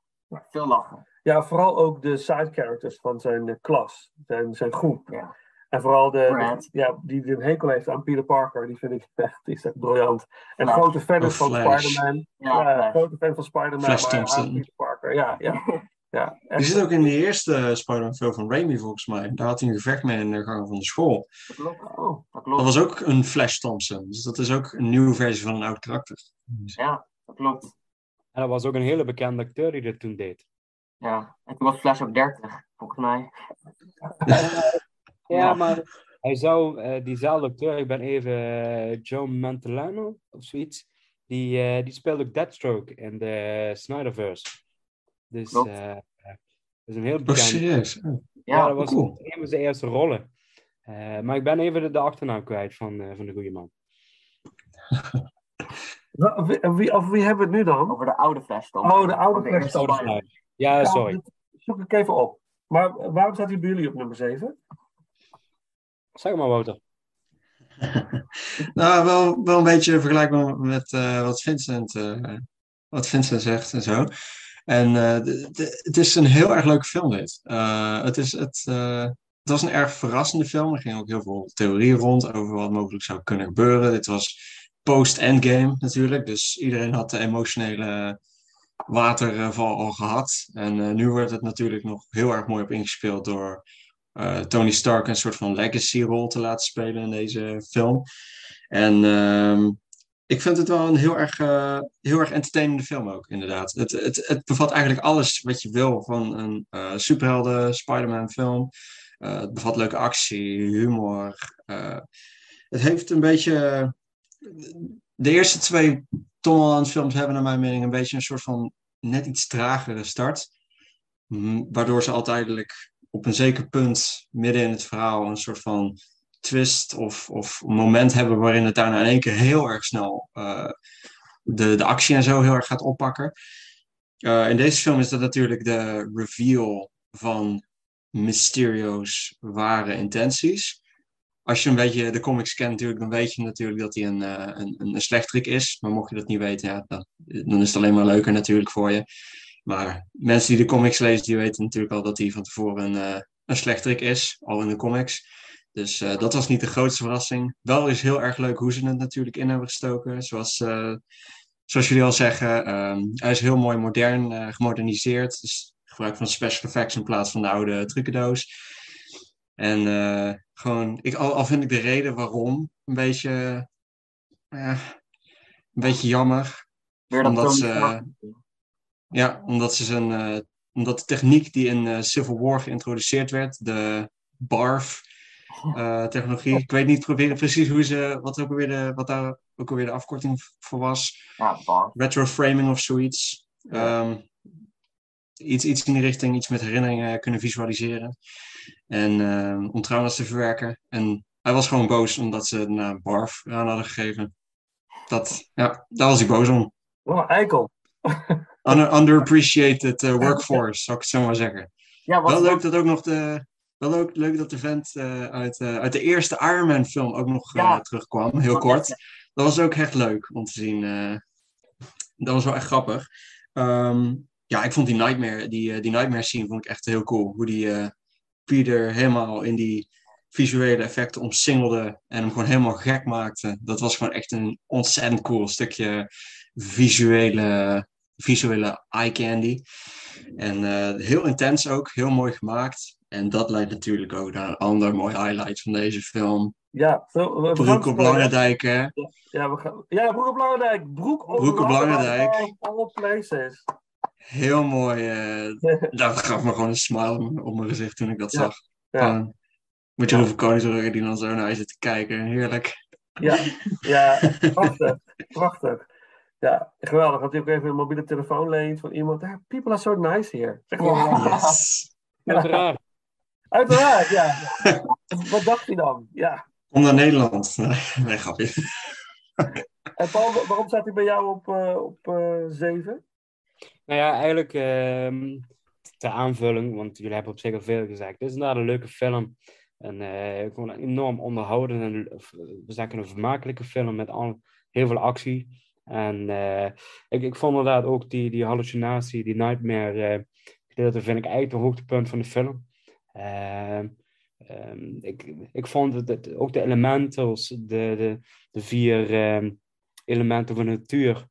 Veel lachen. Ja, vooral ook de side characters van zijn eh, klas, zijn, zijn groep. Ja. En vooral de, ja, die, die een hekel heeft aan Peter Parker, die vind ik echt, die is echt briljant. En Flash. grote fan van. Spider-Man. Ja, grote fan van Spider-Man, Flash Thompson. Peter Parker. Ja, ja. ja. Die zit ook in de eerste Spider-Man film van Raimi volgens mij. Daar had hij een gevecht mee in de gang van de school. Dat klopt. Oh, Dat klopt. Dat was ook een Flash Thompson. Dus dat is ook een nieuwe versie van een oud karakter. Ja, dat klopt. En dat was ook een hele bekende acteur die dat toen deed. Ja. En toen was Flash ook 30, volgens mij. Ja, maar hij zou, eh, diezelfde acteur, ik ben even eh, Joe Mantelano of zoiets, die, eh, die speelt ook Deathstroke in de Snyderverse. Dus eh, eh, dat is een heel Oh, bekend. serieus? Oh. Ja, Ja, dat was cool. een van zijn eerste rollen. Eh, maar ik ben even de, de achternaam kwijt van, eh, van de goede man. Wa- wie- over wie hebben we het nu dan? over de oude Flash dan. Oh, de oude Van Flash eerste Oude Spider-Man. Snyder. Ja, sorry. zoek ik even op. Maar waarom staat hij bij jullie op nummer 7? Zeg maar, Wouter. Nou, wel, wel een beetje vergelijkbaar met eh, wat, Vincent, eh, wat Vincent zegt en zo. En eh, het is een heel erg leuke film dit. Eh, het, is, het, eh, het was een erg verrassende film. Er gingen ook heel veel theorieën rond over wat mogelijk zou kunnen gebeuren. Dit was post-endgame natuurlijk. Dus iedereen had de emotionele waterval al gehad. En nu wordt het natuurlijk nog heel erg mooi op ingespeeld door Tony Stark een soort van legacy-rol te laten spelen in deze film. En ehm, ik vind het wel een heel erg, eh, heel erg entertainende film ook, inderdaad. Het, het, het bevat eigenlijk alles wat je wil van een eh superhelden Spider-Man film. Eh, het bevat leuke actie, humor. het heeft een beetje... De eerste twee Tom Holland films hebben naar mijn mening een beetje een soort van net iets tragere start. Waardoor ze uiteindelijk op een zeker punt midden in het verhaal een soort van twist of, of moment hebben waarin het daarna in één keer heel erg snel eh, de, de actie en zo heel erg gaat oppakken. Eh, in deze film is dat natuurlijk de reveal van Mysterio's ware intenties. Als je een beetje de comics kent natuurlijk, dan weet je natuurlijk dat hij een, eh, een, een slechterik is. Maar mocht je dat niet weten, dan, dan is het alleen maar leuker natuurlijk voor je. Maar mensen die de comics lezen, die weten natuurlijk al dat hij van tevoren een, eh, een slechterik is, al in de comics. Dus eh, dat was niet de grootste verrassing. Wel is heel erg leuk hoe ze het natuurlijk in hebben gestoken. Zoals, eh, zoals jullie al zeggen, ehm, hij is heel mooi modern, eh, gemoderniseerd. Dus gebruik van special effects in plaats van de oude trucendoos. En gewoon, ik, al, al vind ik de reden waarom een beetje, een beetje jammer. Omdat ze-. Ja, omdat, ze zijn, omdat de techniek die in Civil War geïntroduceerd werd, de BARF-technologie, ik weet niet pre- precies hoe ze, wat, ook alweer de, wat daar ook alweer de afkorting voor was. Ja, bar. Retroframing of zoiets. Ehm, iets, iets in die richting, iets met herinneringen kunnen visualiseren. En ehm, om trauma's te verwerken. En hij was gewoon boos omdat ze de naam Barf aan hadden gegeven. Dat, ja, daar was hij boos om. Een eikel. Under, underappreciated eh, workforce, zou ik het zo maar zeggen. Ja, wat, Wel leuk dat ook nog de. Wel leuk, leuk dat de vent eh, uit, eh, uit de eerste Iron Man film ook nog eh, terugkwam, heel kort. Dat was ook echt leuk om te zien. dat was wel echt grappig. Ehm, ja, ik vond die Nightmare, die, die Nightmare scene vond ik echt heel cool. Hoe die Peter helemaal in die visuele effecten omsingelde en hem gewoon helemaal gek maakte. Dat was gewoon echt een ontzettend cool stukje visuele, visuele eye candy. En eh, heel intens ook, heel mooi gemaakt. En dat leidt natuurlijk ook naar een ander mooi highlight van deze film. Ja, zo, Broek op. Langendijk, hè? Ja, we gaan, ja, Broek op Langendijk. Broek op, Broek op Langendijk. All places. Heel mooi. eh, dat gaf me gewoon een smile op mijn gezicht toen ik dat Ja, zag. ja. Met Jeroen van Koningsbrugge die dan zo naar je zit te kijken. Heerlijk. Ja, ja prachtig. prachtig. Ja, geweldig. Dat hij ook even een mobiele telefoon leent van iemand. Ja, people are so nice here. Zeg maar. Yes. Uiteraard. Uiteraard, ja. Wat dacht hij dan? Ja. Kom naar Nederland. Nee, grapje. En Paul, wa- waarom staat hij bij jou op, eh, op eh, zeven? Nou ja, eigenlijk ehm ter aanvulling, want jullie hebben op zich al veel gezegd. Dit is inderdaad een leuke film. En eh, gewoon een enorm onderhouden en we zeggen een vermakelijke film met al, heel veel actie. En eh, ik, ik vond inderdaad ook die, die hallucinatie, die nightmare eh, gedeelte, vind ik eigenlijk het hoogtepunt van de film. Ehm, ehm, ik, ik vond het- ook de elementals, de, de, de vier ehm, elementen van de natuur,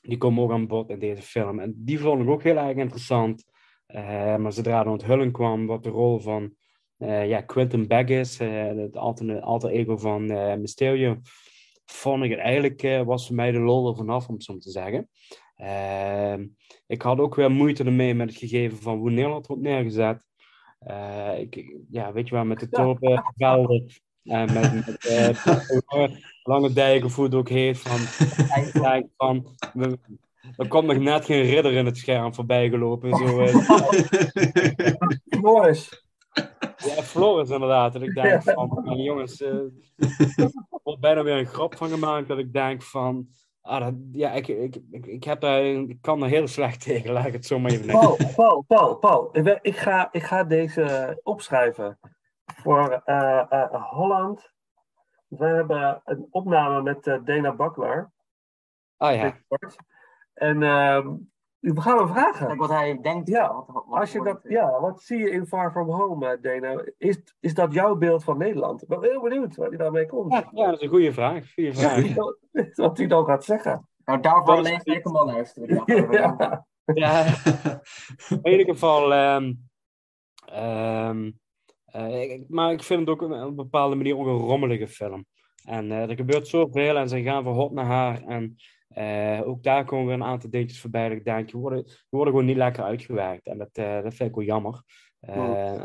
die komen ook aan bod in deze film. En die vond ik ook heel erg interessant. Eh, maar zodra de onthulling kwam wat de rol van eh, ja, Quentin Beck is, eh, het alter, alter ego van eh, Mysterio, vond ik het eigenlijk, eh, was voor mij de lol er vanaf, om het zo te zeggen. Ehm, ik had ook weer moeite ermee met het gegeven van hoe Nederland wordt neergezet. Eh, ik, ja, weet je wel, met de tulpenvelden en met, met eh, lange, lange dijken, of hoe het ook heet, van, van we- er komt nog net geen ridder in het scherm voorbij gelopen. Zo. ja, Floris inderdaad. En ik denk van, jongens, eh, er wordt bijna weer een grap van gemaakt. Dat ik denk van, ah, dat, ja, ik, ik, ik, ik, heb ik kan er heel slecht tegen, laat ik het zo maar even Paul. Paul, Paul, Paul. Ik, ga, ik ga deze opschrijven voor eh, eh, Holland. We hebben een opname met eh, Dana Bakler. Ah ja. En ehm, we gaan hem vragen. Kijk wat hij denkt. Ja, wat- Als je dat, ja, wat zie je in Far From Home, eh, Dana? Is, is dat jouw beeld van Nederland? Ik ben heel benieuwd waar hij daarmee komt. ja, ja, dat is een goede vraag. Goede vraag. Wat hij dan gaat zeggen. Nou, daarvoor is- alleen zeker maar luisteren. Ja. Ja, in ieder geval. ehm, ehm, eh, ik- maar ik vind het ook op een bepaalde manier ook een rommelige film. En eh, er gebeurt zoveel en ze gaan van hot naar haar. En eh, ook daar komen weer een aantal dingetjes voorbij. Dat ik denk, die worden, die worden gewoon niet lekker uitgewerkt. En dat, eh, dat vind ik wel jammer. Eh,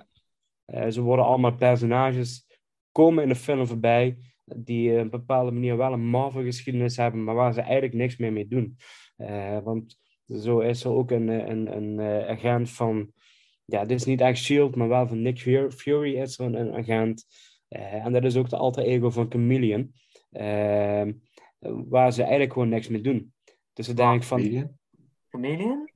eh, ze worden allemaal personages, komen in de film voorbij. Die op een bepaalde manier wel een Marvel-geschiedenis hebben, maar waar ze eigenlijk niks meer mee doen. Want zo is er ook een, een, een, agent van. Ja, dit is niet echt Shield, maar wel van Nick Fu- Fury is er een, een agent. En dat is ook de alter ego van Chameleon. Ehm, waar ze eigenlijk gewoon niks mee doen. Dus dan denk ik van. Chameleon? Chameleon?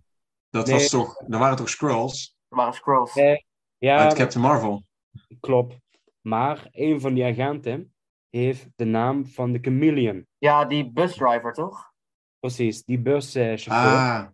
Dat, Nee. was toch, dat waren toch Scrolls Er waren scrolls. eh, ja, uit Captain Marvel? klopt. Maar een van die agenten heeft de naam van de Chameleon. Ja, die busdriver toch? Precies, die buschauffeur. Ah,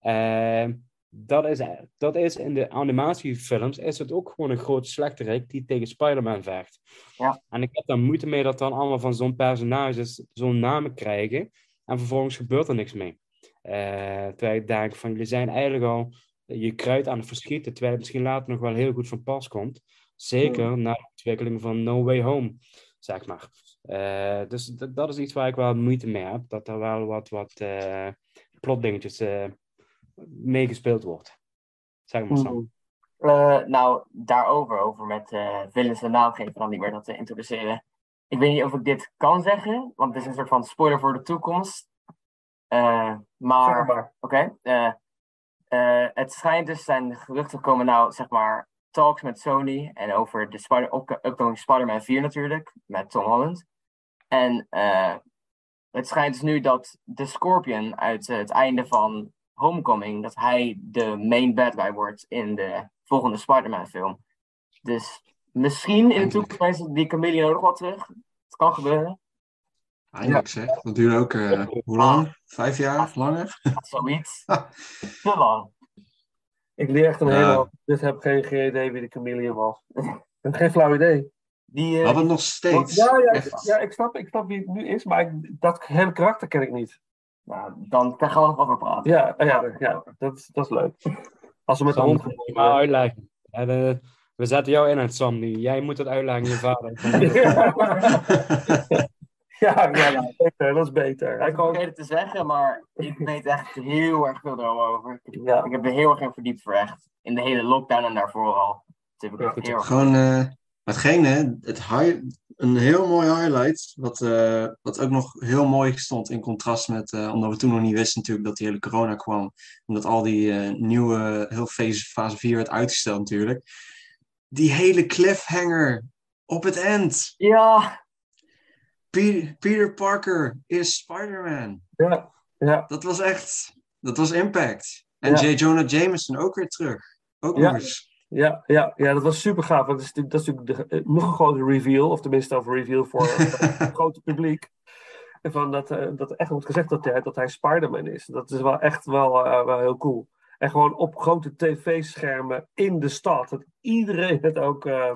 Ehm, dat, is, dat is in de animatiefilms is het ook gewoon een groot slechterik die tegen Spider-Man vecht. Ja. En ik heb daar moeite mee dat dan allemaal van zo'n personages zo'n namen krijgen en vervolgens gebeurt er niks mee. Eh, terwijl ik denk van jullie zijn eigenlijk al je kruid aan het verschieten, terwijl het misschien later nog wel heel goed van pas komt. Zeker na de ontwikkeling van No Way Home, zeg maar. Eh, dus dat is iets waar ik wel moeite mee heb, dat er wel wat, wat eh, plotdingetjes meegespeeld wordt. Zeg maar Sam. Eh, nou, daarover, over met eh villains een naam geven, dan niet meer dat te introduceren. Ik weet niet of ik dit kan zeggen, want het is een soort van spoiler voor de toekomst. Eh, maar, Zeg maar. oké. eh, eh, het schijnt dus, zijn geruchten komen nou, zeg maar, talks met Sony en over de Spider op- upcoming Spider-Man 4 natuurlijk, met Tom Holland. En eh, het schijnt dus nu dat de Scorpion uit het einde van Homecoming, dat hij de main bad guy wordt in de volgende Spider-Man film. Dus misschien in de toekomst is die Chameleon nog wel terug. Het kan gebeuren. Eindelijk zeg. Dat duurde ook, eh, hoe lang? Vijf jaar? Langer? Zoiets. Te lang. Ik leer echt een Ja. hele hoop. Dus heb geen idee wie de chameleon was. Ik heb geen flauw idee. Die, We eh, hadden het nog steeds. Ja, ja, ja ik, snap, ik snap wie het nu is, maar ik, dat hele karakter ken ik niet. Nou, dan kan gaan we nog over praten. Ja, ja, ja dat, is- dat is leuk. Als we met de hond maar uitleggen. En, eh, we zetten jou in het Sam nu. Jij moet het uitleggen je vader. ja, ja, ja, beter, dat is beter. Hij Ik kan, het te zeggen, maar ik weet echt heel erg veel erover. Ik, ja, ik heb er heel erg in verdiept voor echt. In de hele lockdown en daarvoor al. Dus heb ik echt heel erg... Gewoon, eh hetgene, het high, een heel mooi highlight, wat, eh, wat ook nog heel mooi stond in contrast met, eh, omdat we toen nog niet wisten natuurlijk dat die hele corona kwam, omdat al die eh, nieuwe, heel fase, fase 4 werd uitgesteld natuurlijk. Die hele cliffhanger op het eind. Ja, Peter, Peter Parker is Spider-Man. ja, ja, Dat was echt, dat was impact. En Ja. J. Jonah Jameson ook weer terug. Ook Ja. nog eens. Ja, ja, ja, dat was super gaaf. Want dat is, natuurlijk- dat is natuurlijk de, eh, nog een grote reveal, of tenminste een reveal voor het grote publiek. En van dat, eh, dat er echt wordt gezegd dat hij, dat hij Spider-Man is. Dat is wel echt wel, eh, wel heel cool. En gewoon op grote tv-schermen in de stad. Dat iedereen het ook. eh,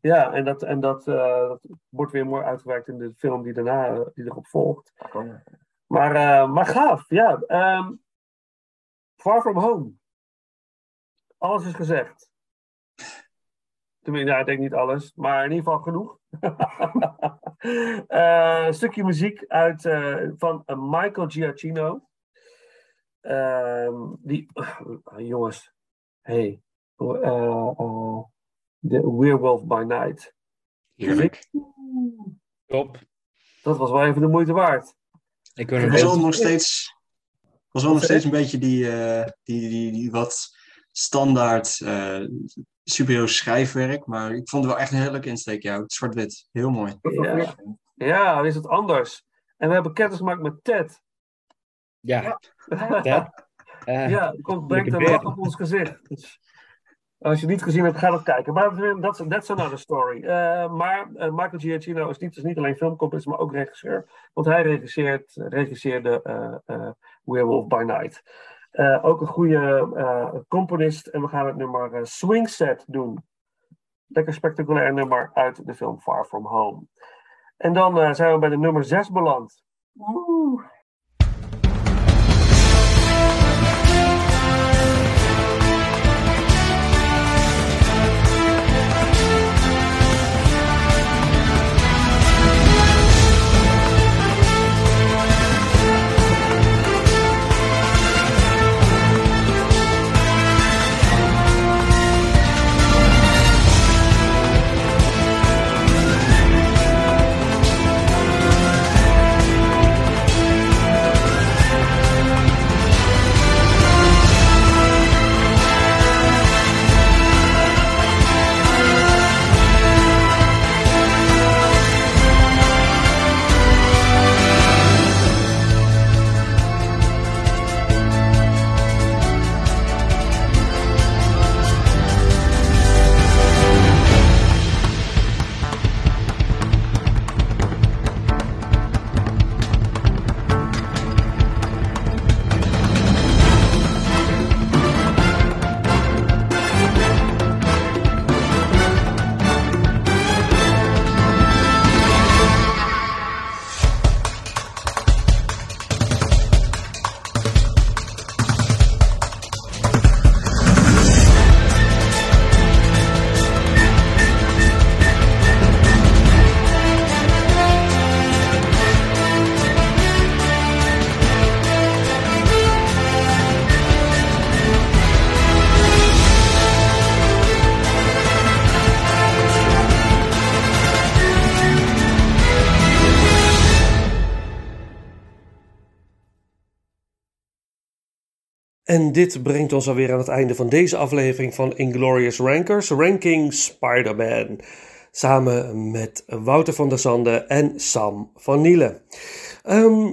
ja. en dat, en dat, eh, dat wordt weer mooi uitgewerkt in de film die daarna die erop volgt. Maar, eh, maar gaaf, ja. Ehm, Far From Home. Alles is gezegd. Tenminste, ja, ik denk niet alles, maar in ieder geval genoeg. Eh, een stukje muziek uit, eh, van eh, Michael Giacchino. Ehm, die, jongens, hey, eh, eh, The Werewolf by Night. Heerlijk. Top. Dat was wel even de moeite waard. Ik wil was wel steeds... nog steeds, was wel nog steeds een beetje die, eh, die, die, die wat standaard eh superhero schrijfwerk. Maar ik vond het wel echt een heerlijke insteek. Ja, het zwart-wit. Heel mooi. Ja. ja, dan is het anders. En we hebben kennis gemaakt met Ted. Ja. Ja. Eh, Ja, het komt, brengt een lach op ons gezicht. Dus, als je het niet gezien hebt, ga dat kijken. Maar dat is that's another story. Eh, maar eh, Michael Giacchino is niet, is niet alleen filmcomponist, maar ook regisseur. Want hij regisseert, regisseerde eh, eh, Werewolf by Night. Eh, ook een goede eh, componist. En we gaan het nummer eh, Swing Set doen. Lekker spectaculair nummer uit de film Far From Home. En dan zijn we bij de nummer 6 beland. Woe! En dit brengt ons alweer aan het einde van deze aflevering van Inglorious Rankers, Ranking Spider-Man. Samen met Wouter van der Zanden en Sam van Nielen. Ehm,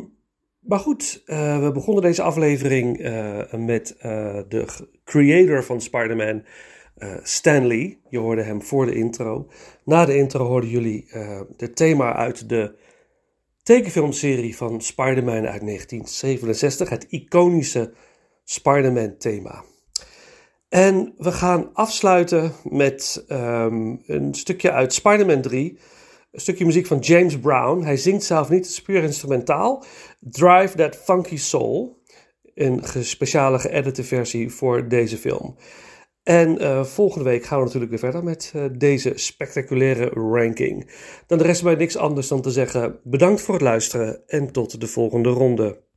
maar goed, uh, we begonnen deze aflevering uh, met uh, de creator van Spider-Man, Stan Lee. Je hoorde hem voor de intro. Na de intro hoorden jullie het thema uit de tekenfilmserie van Spider-Man uit 1967. Het iconische Spider-Man thema. En we gaan afsluiten met um, een stukje uit Spider-Man 3. Een stukje muziek van James Brown. Hij zingt zelf niet, het is puur instrumentaal. Drive That Funky Soul. Een speciale geëdite versie voor deze film. En uh, volgende week gaan we natuurlijk weer verder met uh, deze spectaculaire ranking. Dan de rest mij niks anders dan te zeggen bedankt voor het luisteren en tot de volgende ronde.